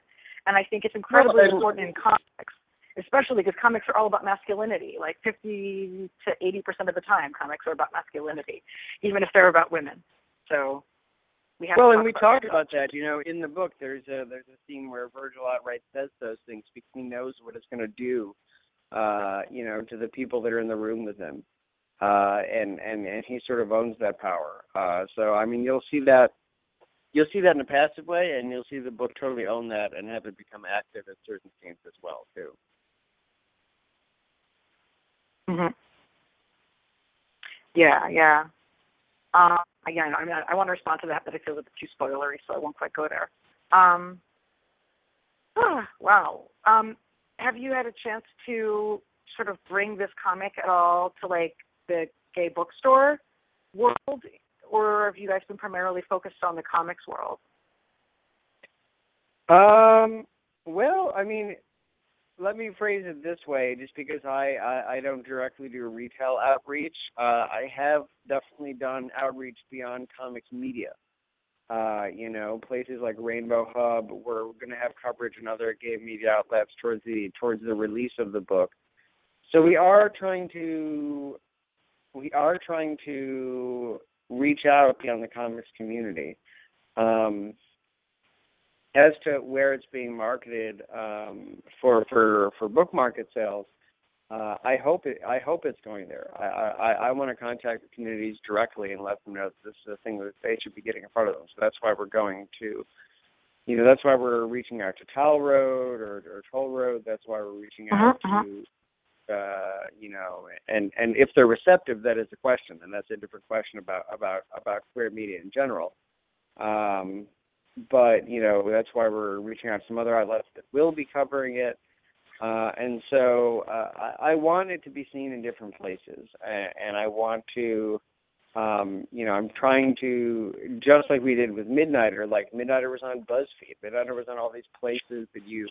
And I think it's incredibly well, important in comics, especially because comics are all about masculinity. Like 50 to 80% of the time, comics are about masculinity, even if they're about women. So we have well, and we talked about that. You know, in the book, there's a there's a scene where Virgil outright says those things because he knows what it's going to do, uh, you know, to the people that are in the room with him, uh, and and and he sort of owns that power. Uh, so I mean, you'll see that you'll see that in a passive way, and you'll see the book totally own that and have it become active in certain scenes as well too. Mhm. Yeah, yeah. Um, again, I mean, I, I want to respond to that, but I feel a bit too spoilery, so I won't quite go there. Um, ah, wow. Um, have you had a chance to sort of bring this comic at all to like the gay bookstore world, or have you guys been primarily focused on the comics world? Um. Well, I mean, let me phrase it this way, just because I I, I don't directly do retail outreach. Uh, I have definitely done outreach beyond comics media. Uh, you know, places like Rainbow Hub, we're going to have coverage in other gay media outlets towards the towards the release of the book. So we are trying to we are trying to reach out beyond the comics community. Um, as to where it's being marketed um, for for for book market sales, uh, I hope it I hope it's going there. I I, I want to contact the communities directly and let them know that this is a thing that they should be getting in front of them. So that's why we're going to, you know, that's why we're reaching out to Towleroad or, or Toll Road. That's why we're reaching out Uh-huh, to. Uh, you know, and and if they're receptive, that is a question, and that's a different question about about about queer media in general. Um, but you know that's why we're reaching out to some other outlets that will be covering it. Uh, and so uh, I, I want it to be seen in different places, and, and I want to, um, you know, I'm trying to just like we did with Midnighter. Like Midnighter was on BuzzFeed. Midnighter was on all these places that you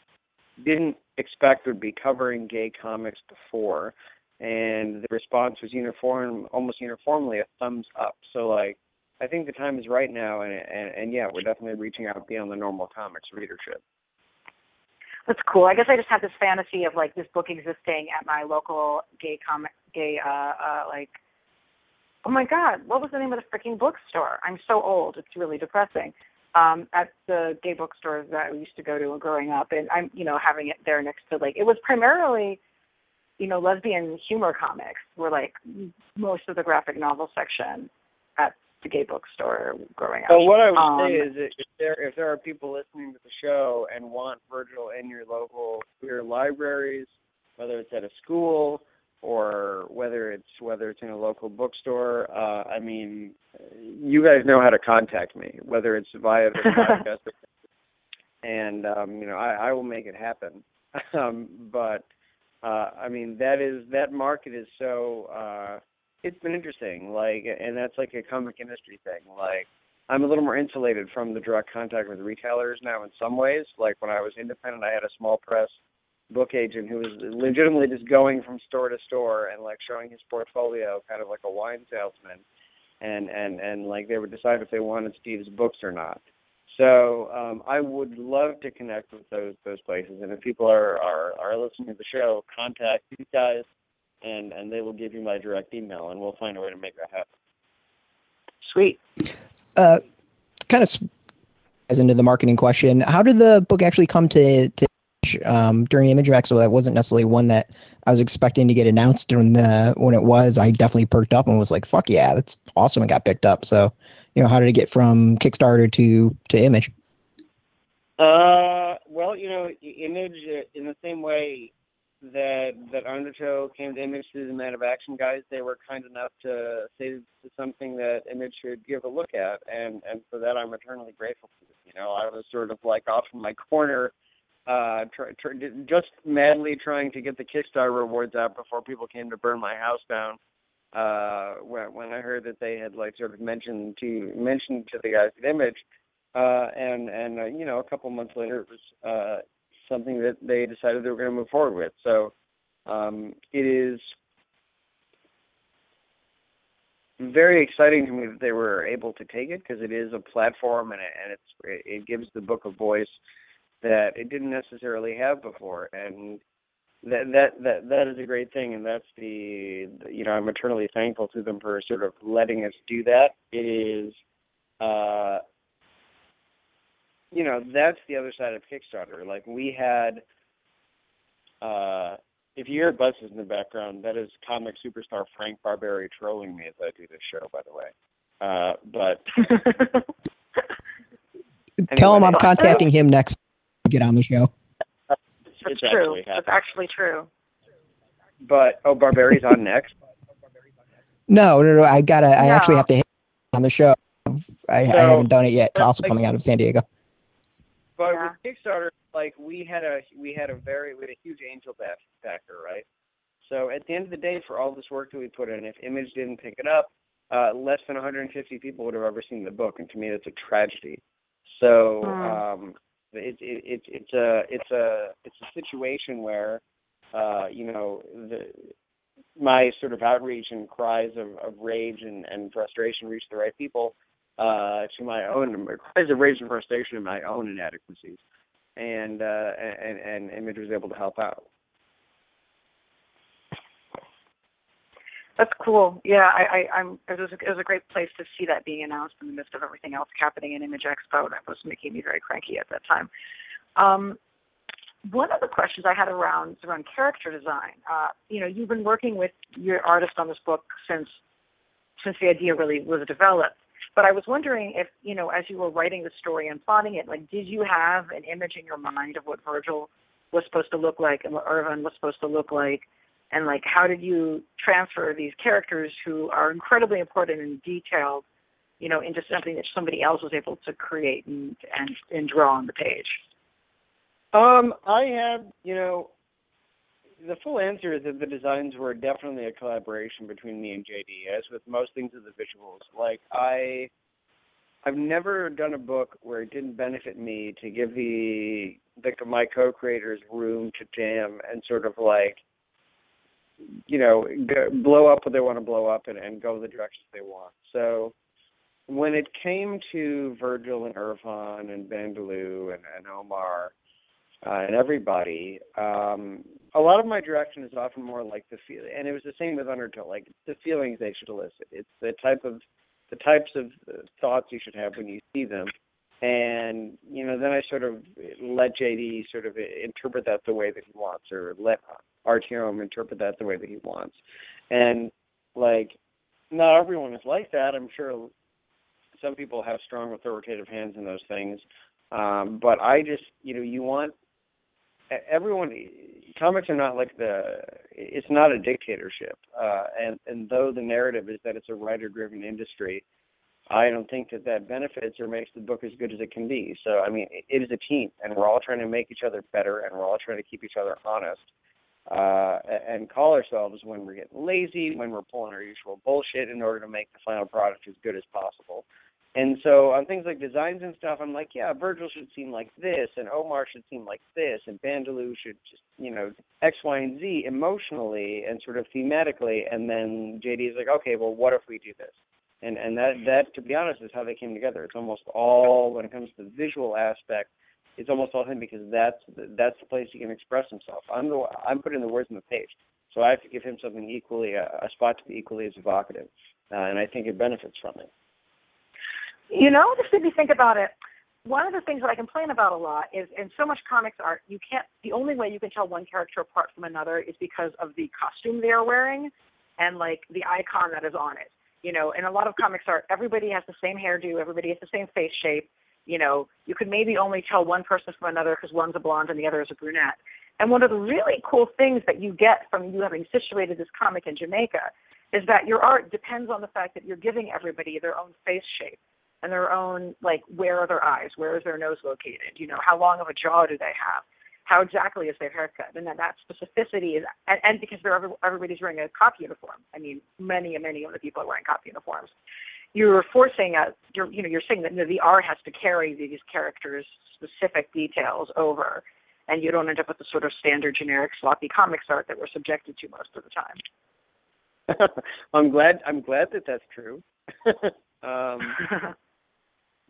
didn't expect would be covering gay comics before, and the response was uniform, almost uniformly a thumbs up. So like I think the time is right now, and, and and yeah, we're definitely reaching out beyond the normal comics readership. That's cool. I guess I just had this fantasy of like this book existing at my local gay comic, gay, uh, uh, like, oh my God, what was the name of the freaking bookstore? I'm so old. It's really depressing. Um, at the gay bookstores that we used to go to growing up, and I'm, you know, having it there next to like, it was primarily, you know, lesbian humor comics were like most of the graphic novel section at the gay bookstore growing up. So what I would Um, say is that if there if there are people listening to the show and want Virgil in your local queer libraries, whether it's at a school or whether it's whether it's in a local bookstore, uh, I mean, you guys know how to contact me, whether it's via the podcast, and um, you know I, I will make it happen. um, but uh, I mean that is that market is so. Uh, it's been interesting, like, and that's like a comic industry thing. Like, I'm a little more insulated from the direct contact with retailers now in some ways. Like when I was independent, I had a small press book agent who was legitimately just going from store to store and like showing his portfolio, kind of like a wine salesman, and and and like they would decide if they wanted Steve's books or not. So um, I would love to connect with those those places, and if people are are, are listening to the show, contact these guys and and they will give you my direct email, and we'll find a way to make that happen. Sweet. Uh, kind of as into the marketing question. How did the book actually come to, to um, during Image Expo? That wasn't necessarily one that I was expecting to get announced when the when it was. I definitely perked up and was like, "Fuck yeah, that's awesome!" and got picked up. So, you know, how did it get from Kickstarter to to Image? Uh, well, you know, Image uh, in the same way that that Undertow came to Image through the Man of Action guys, they were kind enough to say something that Image should give a look at, and and for that I'm eternally grateful. For you know, I was sort of like off in my corner, uh, try, try, just madly trying to get the Kickstarter rewards out before people came to burn my house down. Uh, when when I heard that they had like sort of mentioned to mentioned to the guys Image, uh, and and uh, you know a couple months later it was. Uh, something that they decided they were going to move forward with. So um, it is very exciting to me that they were able to take it because it is a platform and it, and it's it gives the book a voice that it didn't necessarily have before and that that that that is a great thing and that's the you know I'm eternally thankful to them for sort of letting us do that it is uh you know that's the other side of Kickstarter. Like we had, uh, if you hear buses in the background, that is comic superstar Frank Barbiere trolling me as I do this show. By the way, uh, but Tell him I'm contacting him next to get on the show. That's It's true. actually That's actually true. but oh, Barbiere's on next. No, no, no. I gotta. I actually have to hit on the show. I, I haven't done it yet. that's Also like- coming out of San Diego. But Yeah. with Kickstarter, like we had a we had a very we had a huge angel back backer, right? So at the end of the day, for all this work that we put in, if Image didn't pick it up, uh, less than 150 people would have ever seen the book, and to me, that's a tragedy. So Mm. um, it, it, it, it's a it's a it's a situation where uh, you know the my sort of outreach and cries of, of rage and, and frustration reach the right people uh, to my own cries of rage and frustration and my own inadequacies, and uh, and and Image was able to help out. That's cool. Yeah, I, I, I'm. It was, a, it was a great place to see that being announced in the midst of everything else happening in Image Expo. That was making me very cranky at that time. Um, one of the questions I had around around character design. Uh, you know, you've been working with your artist on this book since since the idea really was developed. But I was wondering if, you know, as you were writing the story and plotting it, like, did you have an image in your mind of what Virgil was supposed to look like and what Irvin was supposed to look like? And, like, how did you transfer these characters who are incredibly important and detailed, you know, into something that somebody else was able to create and, and, and draw on the page? Um, I have you know, the full answer is that the designs were definitely a collaboration between me and JD, as with most things of the visuals. Like I, I've never done a book where it didn't benefit me to give the the my co-creators room to jam and sort of like, you know, go, blow up what they want to blow up and, and go the directions they want. So when it came to Virgil and Irfan and Bandaloo and, and Omar uh, and everybody, um, a lot of my direction is often more like the feel, and it was the same with Undertow, like the feelings they should elicit. It's the type of the types of uh, thoughts you should have when you see them, and you know, then I sort of let JD sort of interpret that the way that he wants, or let Artyom interpret that the way that he wants, and like, not everyone is like that. I'm sure some people have strong authoritative hands in those things, um, but I just, you know, you want everyone comics are not like the it's not a dictatorship. Uh and and though the narrative is that it's a writer driven industry i don't think that that benefits or makes the book as good as it can be so i mean it is a team and we're all trying to make each other better and we're all trying to keep each other honest uh and call ourselves when we're getting lazy when we're pulling our usual bullshit in order to make the final product as good as possible and so on things like designs and stuff, I'm like, yeah, Virgil should seem like this, and Omar should seem like this, and Bandaloo should just, you know, X, Y, and Z emotionally and sort of thematically. And then JD is like, okay, well, what if we do this? And and that that, to be honest, is how they came together. It's almost all when it comes to the visual aspect. It's almost all him because that's that's the place he can express himself. I'm the I'm putting the words on the page, so I have to give him something equally a, a spot to be equally as evocative, uh, and I think it benefits from it. You know, just made me think about it. One of the things that I complain about a lot is in so much comics art, you can't. The only way you can tell one character apart from another is because of the costume they are wearing, and like the icon that is on it. You know, in a lot of comics art, everybody has the same hairdo, everybody has the same face shape. You know, you could maybe only tell one person from another because one's a blonde and the other is a brunette. And one of the really cool things that you get from you having situated this comic in Jamaica is that your art depends on the fact that you're giving everybody their own face shape and their own like where are their eyes where is their nose located you know how long of a jaw do they have how exactly is their haircut and then that specificity is and, and because they're every, everybody's wearing a cop uniform i mean many and many of the people are wearing cop uniforms you're forcing a you're you know you're saying that you know, the art has to carry these characters specific details over and you don't end up with the sort of standard generic sloppy comics art that we're subjected to most of the time i'm glad i'm glad that that's true um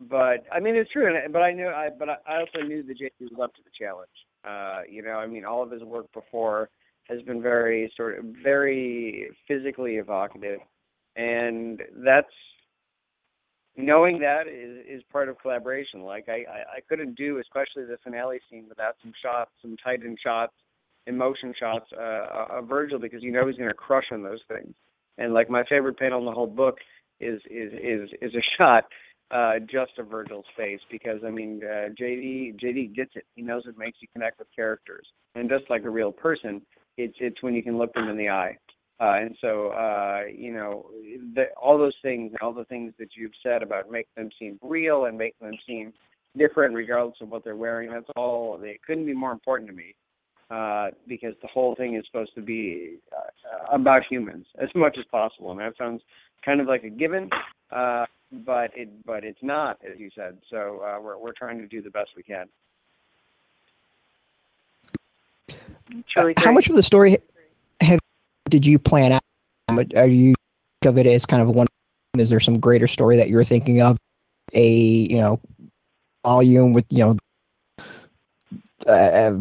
but I mean it's true. But I knew I but I also knew that JD was up to the challenge. Uh, you know, I mean, all of his work before has been very sort of very physically evocative, and that's knowing that is is part of collaboration. Like I I, I couldn't do especially the finale scene without some shots, some tight end shots, emotion shots uh, of Virgil because you know he's to crush on those things. And like my favorite panel in the whole book is is is is a shot uh, just a Virgil's face because I mean uh, JD JD gets it. He knows it makes you connect with characters, and just like a real person, it's it's when you can look them in the eye. Uh, and so uh, you know the, all those things, all the things that you've said about making them seem real and making them seem different regardless of what they're wearing. That's all. It couldn't be more important to me uh, because the whole thing is supposed to be uh, about humans as much as possible. And that sounds kind of like a given, uh, but it but it's not, as you said. So uh, we're we're trying to do the best we can. Truly How much of the story have did you plan out? Are you of it as kind of one? Is there some greater story that you're thinking of? A you know volume with you know uh,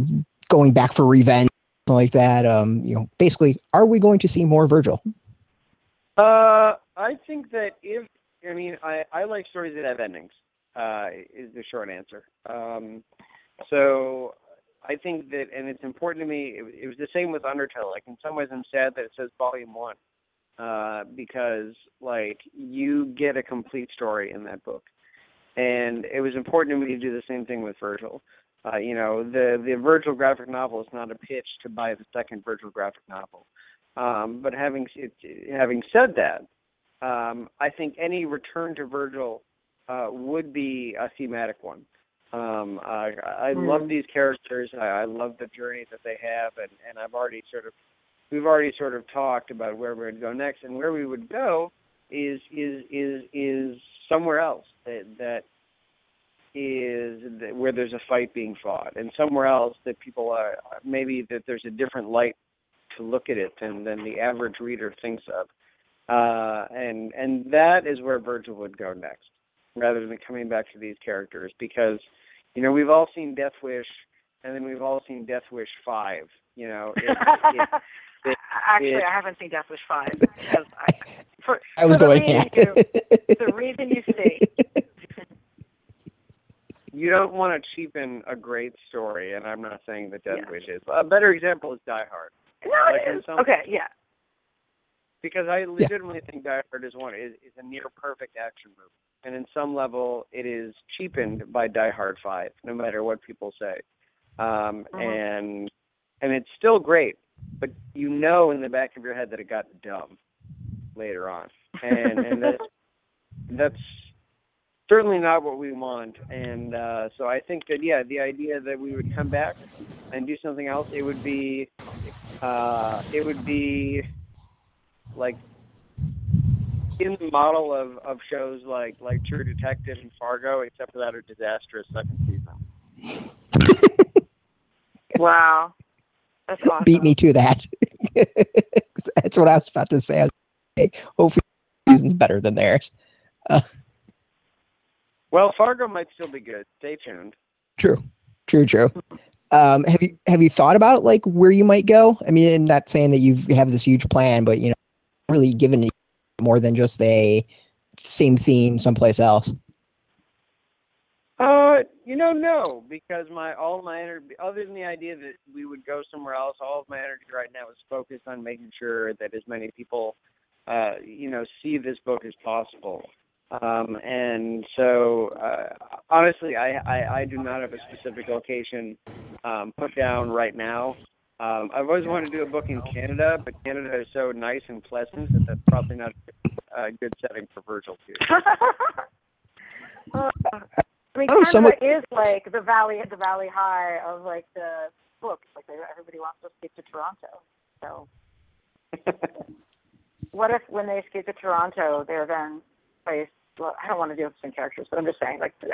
going back for revenge, like that. Um, you know, basically, are we going to see more Virgil? Uh, I think that if I mean I I like stories that have endings. Uh, is the short answer. Um, so I think that, and it's important to me. It, it was the same with Undertow. Like in some ways, I'm sad that it says Volume One, uh, because like you get a complete story in that book, and it was important to me to do the same thing with Virgil. Uh, you know, the the Virgil graphic novel is not a pitch to buy the second Virgil graphic novel. Um, but having having said that, um, I think any return to Virgil uh, would be a thematic one. Um, I, I Hmm. love these characters. I, I love the journey that they have, and, and I've already sort of we've already sort of talked about where we would go next, and where we would go is is is is somewhere else that that is that where there's a fight being fought, and somewhere else that people are maybe that there's a different light to look at it than than the average reader thinks of, uh, and and that is where Virgil would go next, rather than coming back to these characters because, you know, we've all seen Death Wish, and then we've all seen Death Wish Five. You know, it, it, it- Actually, it- I haven't seen Death Wish Five because I, for, I was for the going. reason you, the reason you see. you don't want to cheapen a great story, and I'm not saying that Death Yeah. Wish is. A better example is Die Hard. No, Like it in is. some- Okay, yeah. Because I legitimately think Die Hard is one is, is a near perfect action movie, and in some level it is cheapened by Die Hard Five, no matter what people say, um, Mhm. and and it's still great, but you know in the back of your head that it got dumb later on, and and that's that's certainly not what we want, and uh, so I think that yeah, the idea that we would come back and do something else, it would be uh, it would be like in the model of, of shows like like True Detective and Fargo, except for that a disastrous second season. Wow, that's awesome. Beat me to that. That's what I was about to say. I was like, hey, hopefully, season's better than theirs. Well, Fargo might still be good. Stay tuned. True, true, true. Um, have you have you thought about like where you might go? I mean, I'm not saying that you have this huge plan, but you know, really given more than just a same theme someplace else. Uh, you know, no, because my all my energy, other than the idea that we would go somewhere else, all of my energy right now is focused on making sure that as many people, uh, you know, see this book as possible. Um, and so, uh, honestly, I, I I do not have a specific location um, put down right now. Um, I've always wanted to do a book in Canada, but Canada is so nice and pleasant that that's probably not a good setting for Virgil too. Uh, I mean, Oh, Canada someone- is like the valley, the valley high of like the books. Like everybody wants to escape to Toronto. So, what if when they escape to Toronto, they're then placed? Well, I don't want to deal with the same characters, but I'm just saying, like, uh,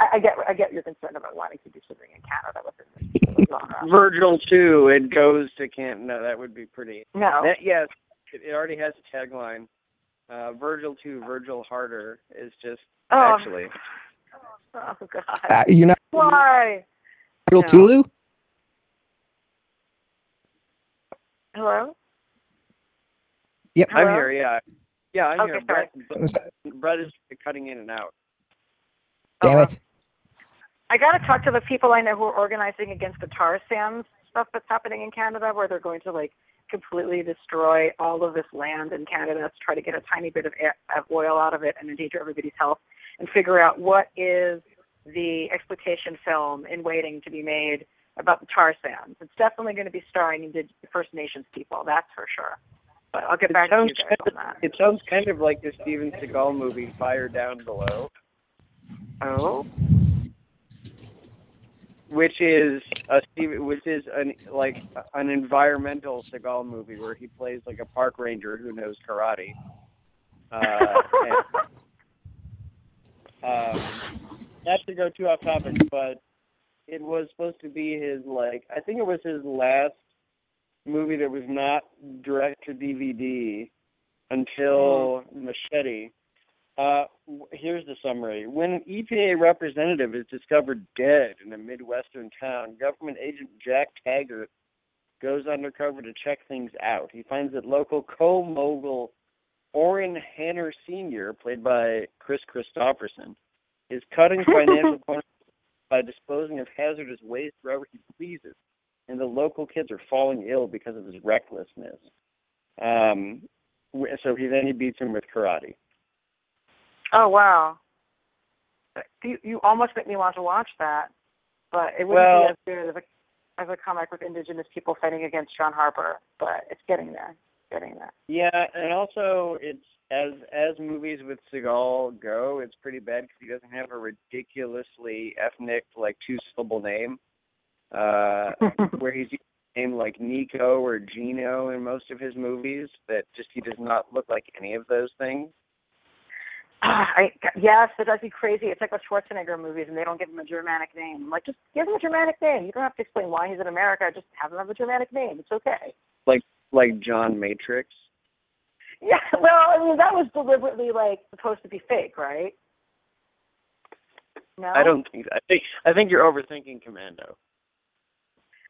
I, I get, I get your concern about wanting to do something in Canada within this genre. Virgil too. It goes to Canada. No, that would be pretty. No, That, yes, it, it already has a tagline. Uh, Virgil too. Virgil harder is just oh, actually. oh God, Uh, you're not why? real No. Tulu? Hello. Yep. I'm here. Yeah, yeah. I'm Okay, here. sorry. Brett, Brett is cutting in and out. Damn Oh, it. I got to talk to the people I know who are organizing against the tar sands stuff that's happening in Canada, where they're going to like completely destroy all of this land in Canada to try to get a tiny bit of, air, of oil out of it and endanger everybody's health, and figure out what is the exploitation film in waiting to be made about the tar sands. It's definitely going to be starring Indig- First Nations people, that's for sure. But I'll get It back to sounds you guys kind on that. It sounds kind of like the Steven Seagal movie Fire Down Below. Oh, which is a which is an like an environmental Seagal movie where he plays like a park ranger who knows karate. Uh, and, um, not to go too off topic, but it was supposed to be his like I think it was his last movie that was not direct to DVD until Machete. Uh, here's the summary. When an EPA representative is discovered dead in a Midwestern town, government agent Jack Taggart goes undercover to check things out. He finds that local coal mogul Orrin Hanner Sr., played by Kris Kristofferson, is cutting financial corners by disposing of hazardous waste wherever he pleases, and the local kids are falling ill because of his recklessness. Um, so he then he beats him with karate. Oh wow! You you almost make me want to watch that, but it wouldn't well, be as good as a as a comic with indigenous people fighting against John Harper. But it's getting there, getting there. Yeah, and also it's as as movies with Seagal go, it's pretty bad because he doesn't have a ridiculously ethnic like two syllable name, uh, where he's named like Nico or Gino in most of his movies. That just he does not look like any of those things. Uh, I yes, it does be crazy. It's like with Schwarzenegger movies, and they don't give him a Germanic name. like, just give him a Germanic name. You don't have to explain why he's in America. Just have him have a Germanic name. It's okay. Like like John Matrix. Yeah, well, I mean that was deliberately like supposed to be fake, right? No. I don't think. I think I think you're overthinking Commando.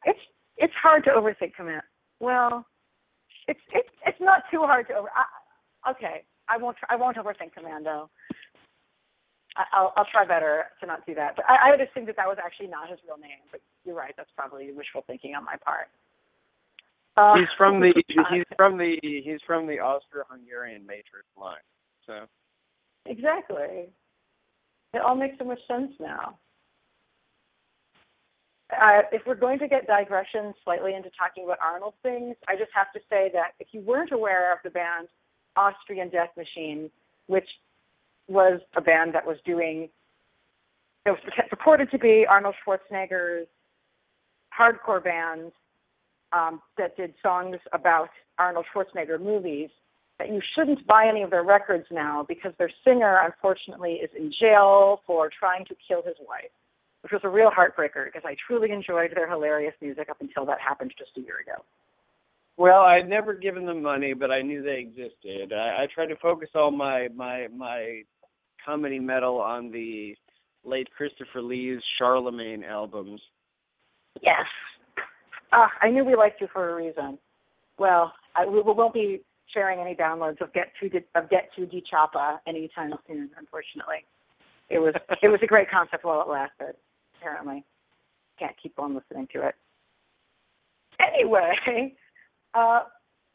It's it's hard to overthink Commando. Well, it's it's it's not too hard to over. I, okay, I won't I won't overthink Commando. I, I'll I'll try better to not do that. But I, I would assume that that was actually not his real name. But you're right. That's probably wishful thinking on my part. Uh, he's from the he's from the he's from the Austro-Hungarian Matrix line. So exactly, it all makes so much sense now. Uh, if we're going to get digression slightly into talking about Arnold things, I just have to say that if you weren't aware of the band Austrian Death Machine, which was a band that was doing, it was purported to be Arnold Schwarzenegger's hardcore band um, that did songs about Arnold Schwarzenegger movies, that you shouldn't buy any of their records now because their singer, unfortunately, is in jail for trying to kill his wife, which was a real heartbreaker because I truly enjoyed their hilarious music up until that happened just a year ago. Well, I'd never given them money, but I knew they existed. I, I tried to focus all my my my comedy metal on the late Christopher Lee's Charlemagne albums. Yes, uh, I knew we liked you for a reason. Well, I, we, we won't be sharing any downloads of Get to of Get to the Choppa anytime soon. Unfortunately, it was it was a great concept while it lasted. Apparently, can't keep on listening to it. Anyway, uh,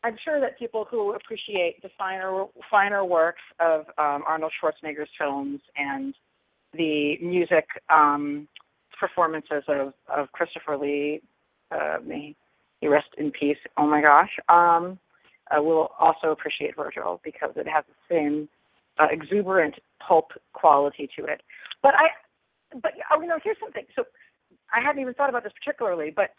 I'm sure that people who appreciate the finer finer works of um, Arnold Schwarzenegger's films and the music um, performances of, of Christopher Lee, uh, may he rest in peace. Oh my gosh. Um, uh, will also appreciate Virgil because it has the same uh, exuberant pulp quality to it. But I, but oh, you know, here's something. So I hadn't even thought about this particularly, but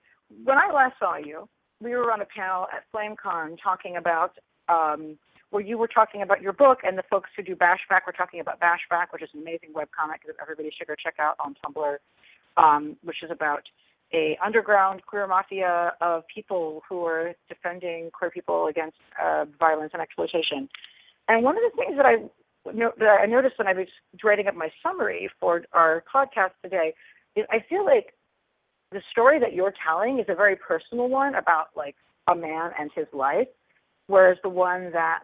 when I last saw you, we were on a panel at FlameCon talking about um, where you were talking about your book, and the folks who do Bashback were talking about Bashback, which is an amazing webcomic that everybody should go check out on Tumblr, um, which is about a underground queer mafia of people who are defending queer people against uh, violence and exploitation. And one of the things that I I noticed when I was writing up my summary for our podcast today is I feel like the story that you're telling is a very personal one about like a man and his life, whereas the one that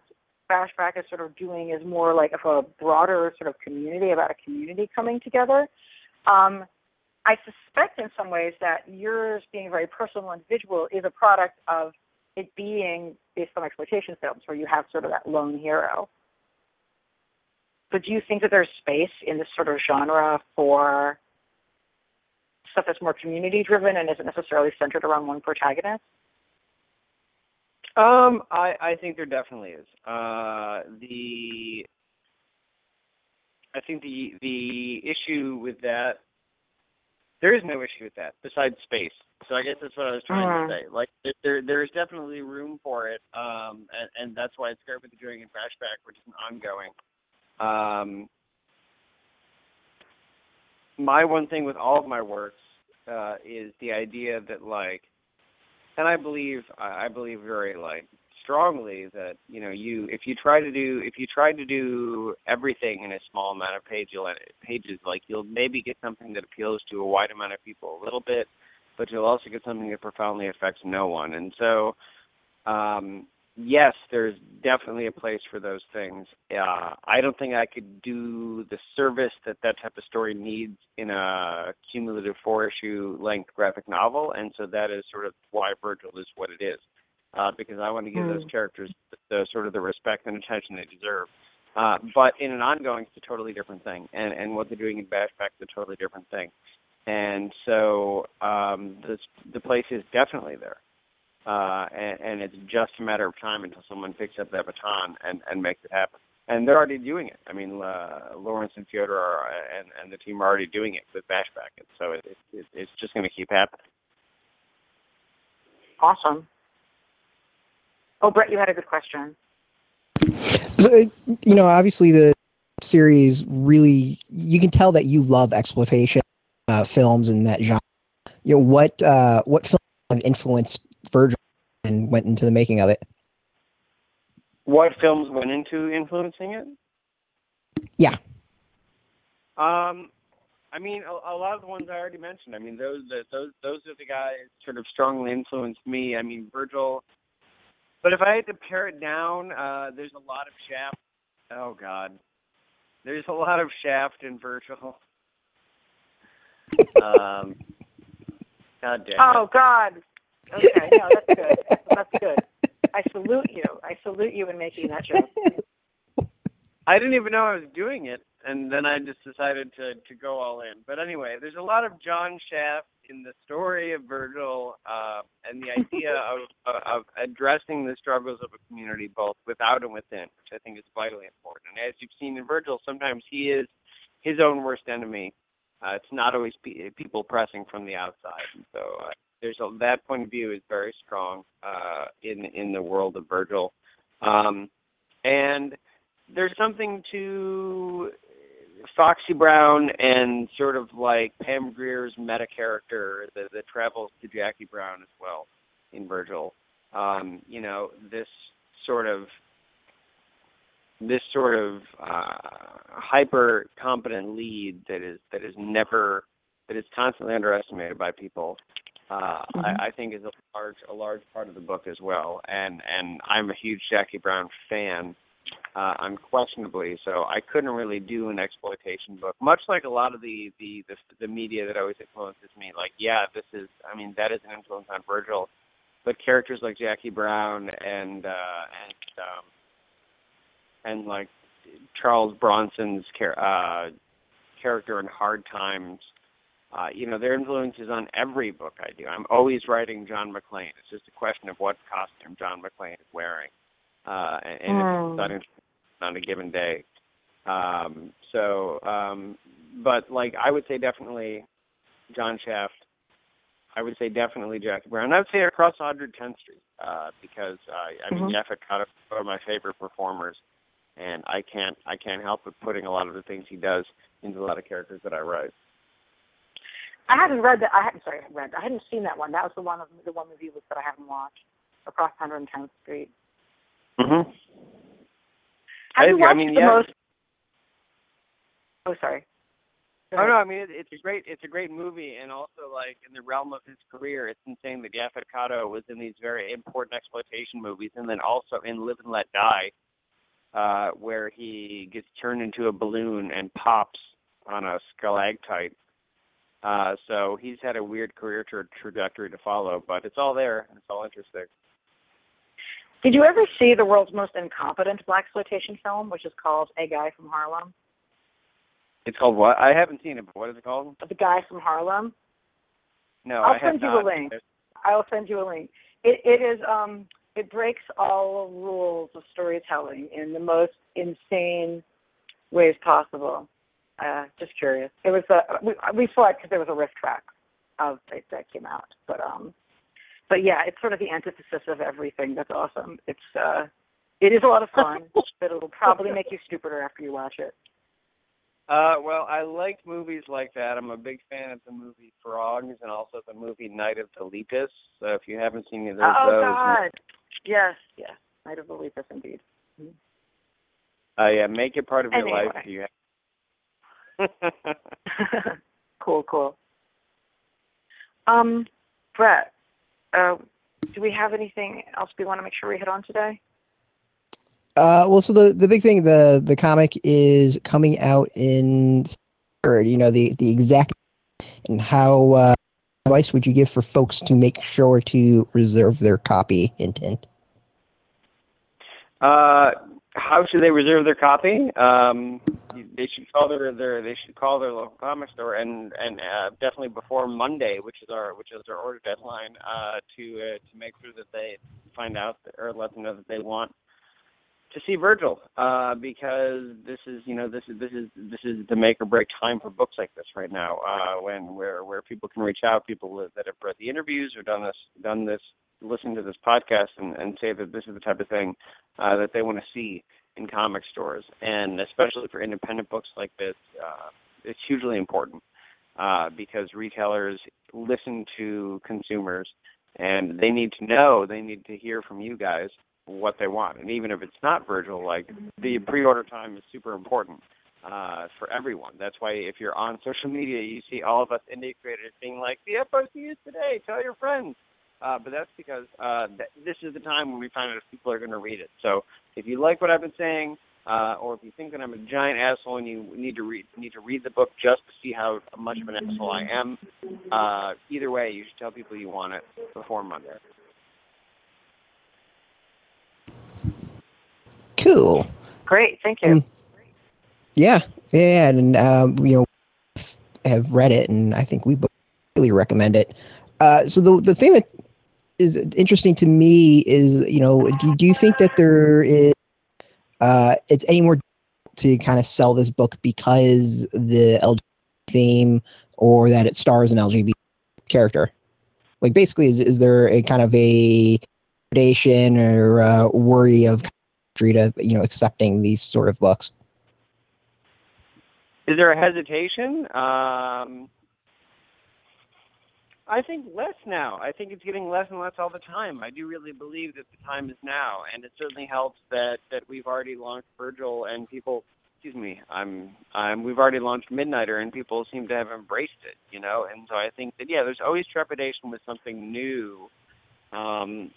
Bashback is sort of doing is more like of a broader sort of community about a community coming together. Um, I suspect in some ways that yours being a very personal individual is a product of it being based on exploitation films where you have sort of that lone hero. But do you think that there's space in this sort of genre for stuff that's more community driven and isn't necessarily centered around one protagonist? Um, I I think there definitely is. Uh, the I think the the issue with that there is no issue with that besides space. So I guess that's what I was trying Mm. to say. Like there there is definitely room for it, um, and, and that's why it's great with the doing in Bashback, which is an ongoing. Um, my one thing with all of my works uh, is the idea that like, and I believe I believe very like strongly that you know you if you try to do if you try to do everything in a small amount of page pages like you'll maybe get something that appeals to a wide amount of people a little bit but you'll also get something that profoundly affects no one. And so um yes there's definitely a place for those things uh i don't think i could do the service that that type of story needs in a cumulative four issue length graphic novel and so that is sort of why virgil is what it is uh, because I want to give those Mm. characters the, sort of the respect and attention they deserve. Uh, but in an ongoing, it's a totally different thing, and and what they're doing in Bashback is a totally different thing. And so um, this, the place is definitely there, uh, and, and it's just a matter of time until someone picks up that baton and, and makes it happen. And they're already doing it. I mean, uh, Lawrence and Fyodor are, and, and the team are already doing it with Bashback, and so it, it, it's just going to keep happening. Awesome. Oh, Brett, you had a good question. So, you know, obviously the series really you can tell that you love exploitation uh, films and that genre. You know, what uh, what film have influenced Virgil and went into the making of it? What films went into influencing it? Yeah. Um, I mean, a, a lot of the ones I already mentioned. I mean, those the, those those are the guys sort of strongly influenced me. I mean, Virgil. But if I had to pare it down, uh, there's a lot of Shaft. Oh God, there's a lot of Shaft in Virgil. um, God damn. it. Oh God. Okay, no, that's good. That's good. I salute you. I salute you in making that joke. I didn't even know I was doing it, and then I just decided to to go all in. But anyway, there's a lot of John Shaft in the story of Virgil, uh, and the idea of of addressing the struggles of a community both without and within, which I think is vitally important. And as you've seen in Virgil, sometimes he is his own worst enemy. Uh, it's not always pe- people pressing from the outside, and so uh, there's a, that point of view is very strong uh, in in the world of Virgil, um, and there's something to Foxy Brown and sort of like Pam Grier's meta character that, that travels to Jackie Brown as well in Virgil. Um, you know, this sort of this sort of uh, hyper competent lead that is that is never that is constantly underestimated by people. Uh. I, I think is a large a large part of the book as well, and and I'm a huge Jackie Brown fan uh, unquestionably. So I couldn't really do an exploitation book, much like a lot of the, the the the media that always influences me. Like, yeah, this is. I mean, that is an influence on Virgil, but characters like Jackie Brown and uh, and um, and like Charles Bronson's char- uh, character in Hard Times. Uh, you know, their influence is on every book I do. I'm always writing John McClane. It's just a question of what costume John McClane is wearing uh, and and Mm. it's not on a given day. Um, so, um, but like I would say definitely John Shaft. I would say definitely Jackie Brown. I would say across 110th Street uh, because uh, I mean Mhm. Yaphet Kotto is one of my favorite performers, and I can't I can't help but putting a lot of the things he does into a lot of characters that I write. I hadn't read that. I hadn't sorry, read. I hadn't seen that one. That was the one of the one movie list that I haven't watched. Across 110th Street. Mm-hmm. Have I- you I watched mean, the yeah. most? Oh, sorry. Oh no, I mean it, it's a great it's a great movie, and also like in the realm of his career, it's insane that Yaphet was in these very important exploitation movies, and then also in Live and Let Die, uh, where he gets turned into a balloon and pops on a stalactite. Uh, so he's had a weird career tra- trajectory to follow, but it's all there. and It's all interesting. Did you ever see the world's most incompetent blaxploitation film, which is called A Guy from Harlem? It's called what? I haven't seen it, but what is it called? The Guy from Harlem. No, I'll I send you not. the link. I'll send you a link. It it is um it breaks all rules of storytelling in the most insane ways possible. Uh, just curious. It was a we, we saw it because there was a riff track of that, that came out, but um, but yeah, it's sort of the antithesis of everything. That's awesome. It's uh, it is a lot of fun, but it'll probably make you stupider after you watch it. Uh, well, I like movies like that. I'm a big fan of the movie Frogs and also the movie Night of the Lepus. So if you haven't seen either oh, of those, God. Yes, yes. Night of the Lepus, indeed. uh, yeah, make it part of your Anyway. life. if You have... cool, cool. Um, Brett, uh, do we have anything else we want to make sure we hit on today? Uh, well, so the, the big thing, the the comic is coming out in third. You know the the exact and how uh, advice would you give for folks to make sure to reserve their copy intent? Uh, how should they reserve their copy? Um, they should call their, their they should call their local comic store and and uh, definitely before Monday, which is our which is our order deadline, uh, to uh, to make sure that they find out or let them know that they want to see Virgil, uh, because this is you know this is this is this is the make or break time for books like this right now, uh, when where where people can reach out, people that have read the interviews or done this done this listen to this podcast and, and say that this is the type of thing uh, that they want to see in comic stores, and especially for independent books like this, uh, it's hugely important uh, because retailers listen to consumers, and they need to know, they need to hear from you guys what they want, and even if it's not Virgil, like the pre-order time is super important uh, for everyone. That's why if you're on social media, you see all of us indie creators being like, "The FOC is today. Tell your friends." Uh, but that's because uh, th- this is the time when we find out if people are going to read it. So if you like what I've been saying, uh, or if you think that I'm a giant asshole and you need to read need to read the book just to see how much of an asshole I am, uh, either way, you should tell people you want it before Monday. Cool. Great, thank you. Mm. Yeah, yeah, and um, you know, have read it, and I think we both really recommend it. Uh, so the the thing that is interesting to me is, you know, do, do you think that there is uh, it's any more to kind of sell this book because the LGBT theme or that it stars an LGBT character? Like, basically, is is there a kind of a predation or uh, worry of to you know accepting these sort of books? Is there a hesitation? Um, I think less now. I think it's getting less and less all the time. I do really believe that the time is now, and it certainly helps that that we've already launched Virgil and people. Excuse me. I'm. I'm. We've already launched Midnighter, and people seem to have embraced it. You know, and so I think that yeah, there's always trepidation with something new. Um,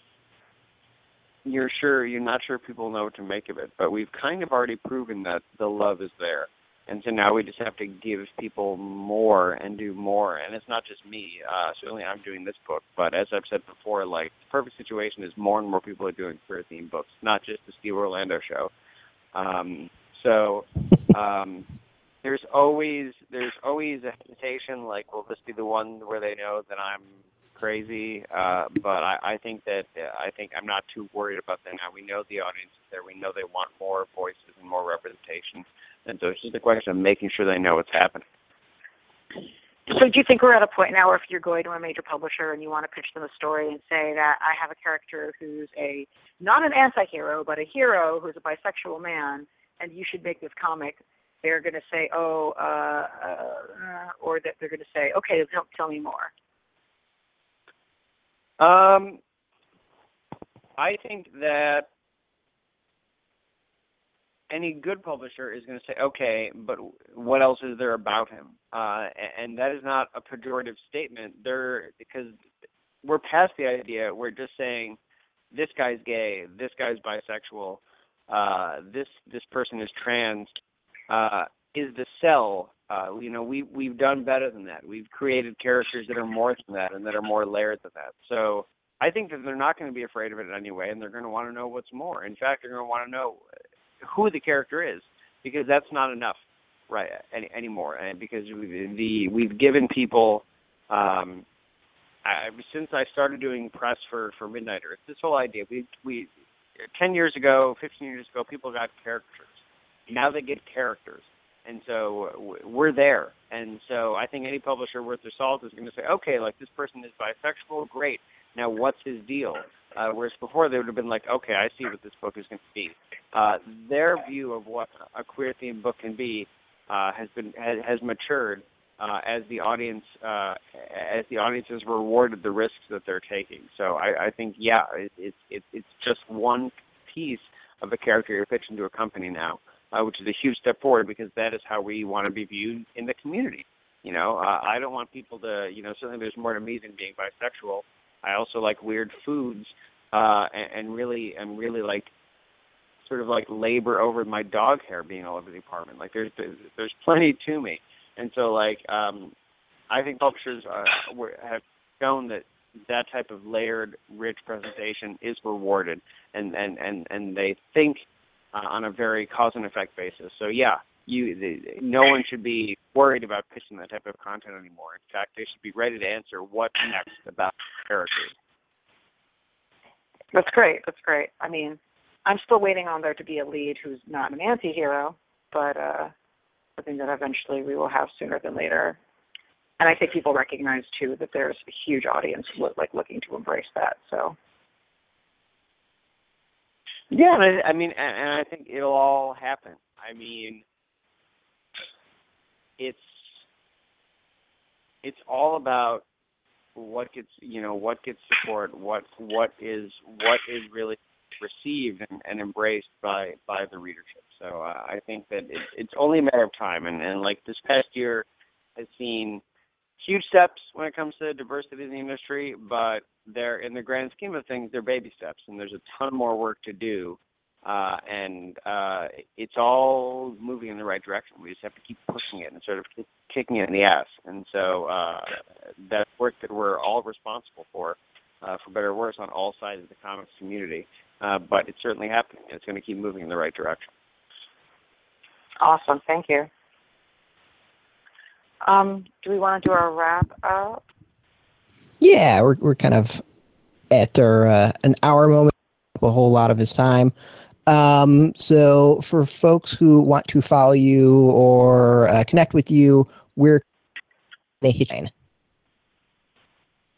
you're sure you're not sure people know what to make of it, but we've kind of already proven that the love is there. And so now we just have to give people more and do more. And it's not just me. Uh, certainly, I'm doing this book, but as I've said before, like the perfect situation is more and more people are doing queer themed books, not just the Steve Orlando show. Um, so um, there's always there's always a hesitation. Like, will this be the one where they know that I'm crazy? Uh, but I, I think that uh, I think I'm not too worried about that now. We know the audience is there. We know they want more voices and more representation. And so it's just a question of making sure they know what's happening. So do you think we're at a point now where if you're going to a major publisher and you want to pitch them a story and say that I have a character who's a not an anti-hero but a hero who's a bisexual man and you should make this comic, they're going to say, oh, uh, uh, or that they're going to say, okay, tell, tell me more. Um, I think that any good publisher is going to say, okay, but what else is there about him? Uh, and that is not a pejorative statement. There, because we're past the idea. We're just saying this guy's gay, this guy's bisexual, uh, this this person is trans. Uh, is the sell? Uh, you know, we we've done better than that. We've created characters that are more than that and that are more layered than that. So I think that they're not going to be afraid of it anyway, and they're going to want to know what's more. In fact, they're going to want to know who the character is because that's not enough right any, anymore and because we, the we've given people um I, since I started doing press for for Midnighter it's this whole idea we we 10 years ago 15 years ago people got characters now they get characters and so we're there. And so I think any publisher worth their salt is going to say, okay, like this person is bisexual, great. Now what's his deal? Uh, whereas before they would have been like, okay, I see what this book is going to be. Uh, their view of what a queer themed book can be uh, has been has, has matured uh, as the audience uh, as the audience has rewarded the risks that they're taking. So I, I think yeah, it, it, it, it's just one piece of a character you're pitching to a company now, uh, which is a huge step forward because that is how we want to be viewed in the community. You know, I don't want people to, you know, certainly there's more to me than being bisexual. I also like weird foods, uh, and, and really, and really like sort of like labor over my dog hair being all over the apartment. Like there's there's plenty to me, and so like um, I think publishers uh, were, have shown that that type of layered, rich presentation is rewarded, and and and and they think uh, on a very cause and effect basis. So yeah, you the, no one should be worried about pitching that type of content anymore. In fact, they should be ready to answer what's next about characters. That's great. That's great. I mean, I'm still waiting on there to be a lead who's not an anti-hero, but uh, something that eventually we will have sooner than later. And I think people recognize too that there's a huge audience like looking to embrace that. So. Yeah, and I, I mean, and, and I think it'll all happen. I mean, it's it's all about what gets you know what gets support, what what is what is really received and, and embraced by by the readership. So uh, I think that it, it's only a matter of time. And, and like this past year has seen huge steps when it comes to diversity in the industry, but they're in the grand scheme of things, they're baby steps, and there's a ton more work to do. Uh, and uh, it's all moving in the right direction. We just have to keep pushing it and sort of kicking it in the ass. And so uh, that's work that we're all responsible for, uh, for better or worse, on all sides of the comics community. Uh, but it's certainly happening. It's going to keep moving in the right direction. Awesome. Thank you. Um, do we want to do our wrap up? Yeah, we're we're kind of at our uh, an hour moment, a whole lot of his time. Um, so for folks who want to follow you or uh, connect with you, where they hit you?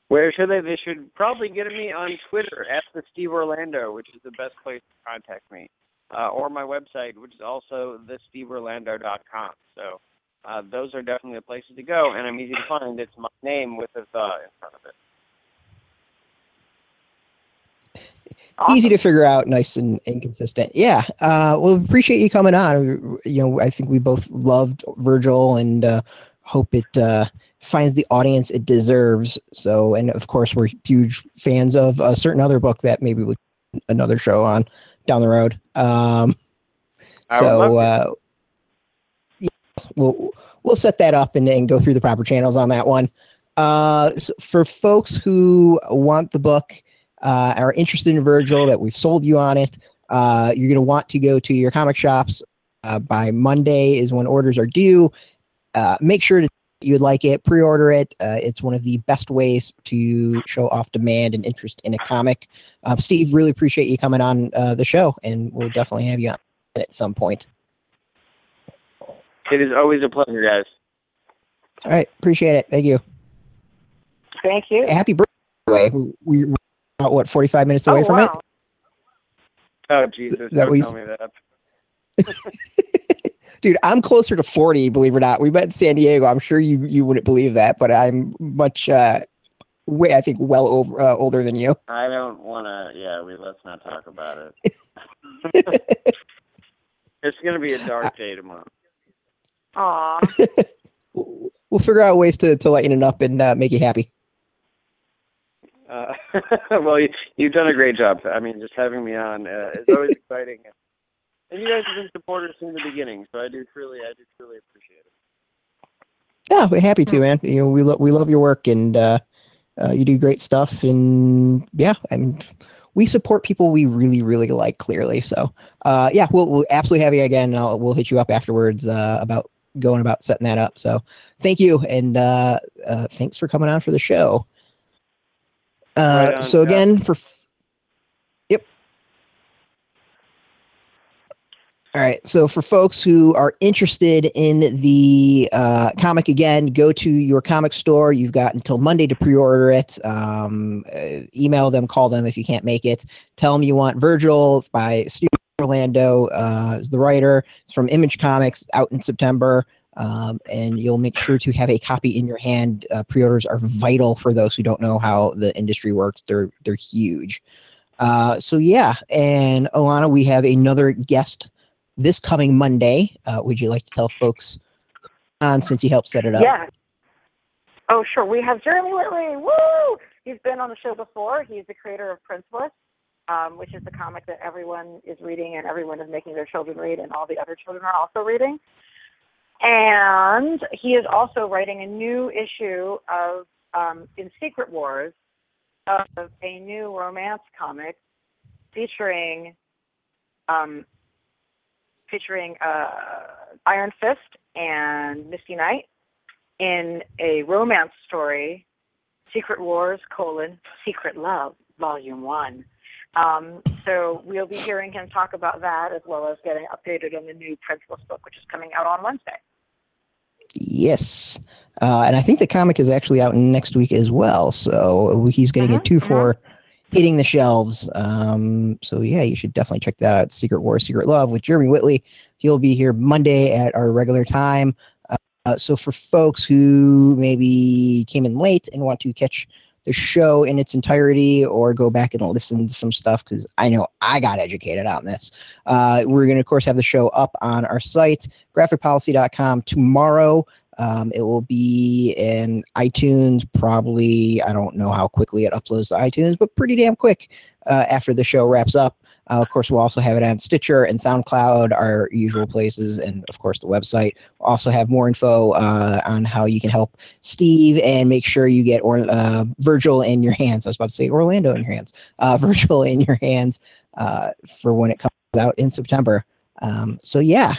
Where should they? They should probably get me on Twitter at the Steve Orlando, which is the best place to contact me, uh, or my website, which is also thesteveorlando.com. So uh, those are definitely the places to go, and I'm easy to find. It's my name with a the in front of it. Awesome. Easy to figure out, nice and, and consistent. Yeah. Uh, well, appreciate you coming on. You know, I think we both loved Virgil and uh, hope it uh, finds the audience it deserves. So, and of course, we're huge fans of a certain other book that maybe we another show on down the road. Um, so, uh, yeah, we'll we'll set that up and, and go through the proper channels on that one. Uh, so for folks who want the book, uh, are interested in Virgil, that we've sold you on it, uh, you're going to want to go to your comic shops uh, by Monday is when orders are due. Uh, make sure to you would like it, pre-order it. Uh, it's one of the best ways to show off demand and interest in a comic. Uh, Steve, really appreciate you coming on uh, the show, and we'll definitely have you on at some point. It is always a pleasure, guys. All right, appreciate it. Thank you. Thank you. Happy birthday. We, are about what 45 minutes away oh, from wow. it. Oh Jesus! That Don't tell me that. Dude, I'm closer to 40, believe it or not. We met in San Diego. I'm sure you you wouldn't believe that, but I'm much uh way I think well over uh, older than you. I don't want to. Yeah, we let's not talk about it. it's gonna be a dark day tomorrow. Aw. we'll figure out ways to to lighten it up and uh, make you happy. Uh, well, you, you've done a great job. I mean, just having me on uh, is always exciting, and you guys have been supporters from the beginning. So I do truly, I do truly appreciate it. Yeah, we're happy to, man. You know, we love we love your work, and uh, uh, you do great stuff. And yeah, I mean, we support people we really, really like. Clearly, so uh, yeah, we'll we'll absolutely have you again. and I'll, we'll hit you up afterwards uh, about going about setting that up. So thank you, and uh, uh, thanks for coming on for the show. Uh, right on, so again, yeah. for yep. All right. So for folks who are interested in the uh, comic again, go to your comic store. You've got until Monday to pre-order it. Um, uh, email them, call them if you can't make it. Tell them you want Virgil by Steve Orlando, uh, is the writer. It's from Image Comics, out in September. Um, and you'll make sure to have a copy in your hand. Uh, pre-orders are vital for those who don't know how the industry works. They're they're huge. Uh, so yeah, and Elana, we have another guest this coming Monday. Uh, would you like to tell folks on since you helped set it up? Yeah. Oh, sure. We have Jeremy Whitley. Woo! He's been on the show before. He's the creator of Princeless, um, which is the comic that everyone is reading and everyone is making their children read, and all the other children are also reading. And he is also writing a new issue of um, in Secret Wars of a new romance comic featuring um, featuring uh, Iron Fist and Misty Knight in a romance story, Secret Wars: colon Secret Love, Volume One. Um, so we'll be hearing him talk about that as well as getting updated on the new Princeless book, which is coming out on Wednesday. Yes, uh, and I think the comic is actually out next week as well. So he's getting Mhm, a 2 for hitting the shelves. Um, so yeah, you should definitely check that out. Secret War, Secret Love with Jeremy Whitley. He'll be here Monday at our regular time. Uh, so for folks who maybe came in late and want to catch the show in its entirety or go back and listen to some stuff because I know I got educated on this. Uh, we're going to, of course, have the show up on our site, graphicpolicy.com, tomorrow. Um, it will be in iTunes, probably. I don't know how quickly it uploads to iTunes, but pretty damn quick uh, after the show wraps up. Uh, of course, we'll also have it on Stitcher and SoundCloud, our usual places, and of course the website. We'll also have more info uh, on how you can help Steve and make sure you get or uh, Virgil in your hands. I was about to say Orlando in your hands. Uh, Virgil in your hands uh, for when it comes out in September. Um, so yeah,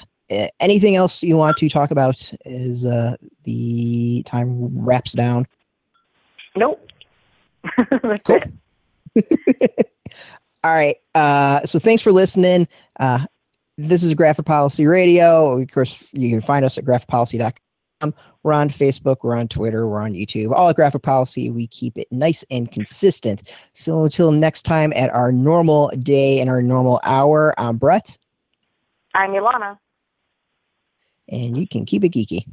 anything else you want to talk about as uh, the time wraps down? Nope. That's Cool. All right. Uh, so thanks for listening. Uh, this is Graphic Policy Radio. Of course, you can find us at graphicpolicy.com. We're on Facebook, we're on Twitter, we're on YouTube. All at Graphic Policy, we keep it nice and consistent. So until next time at our normal day and our normal hour, I'm Brett, I'm Elana. and you can keep it geeky.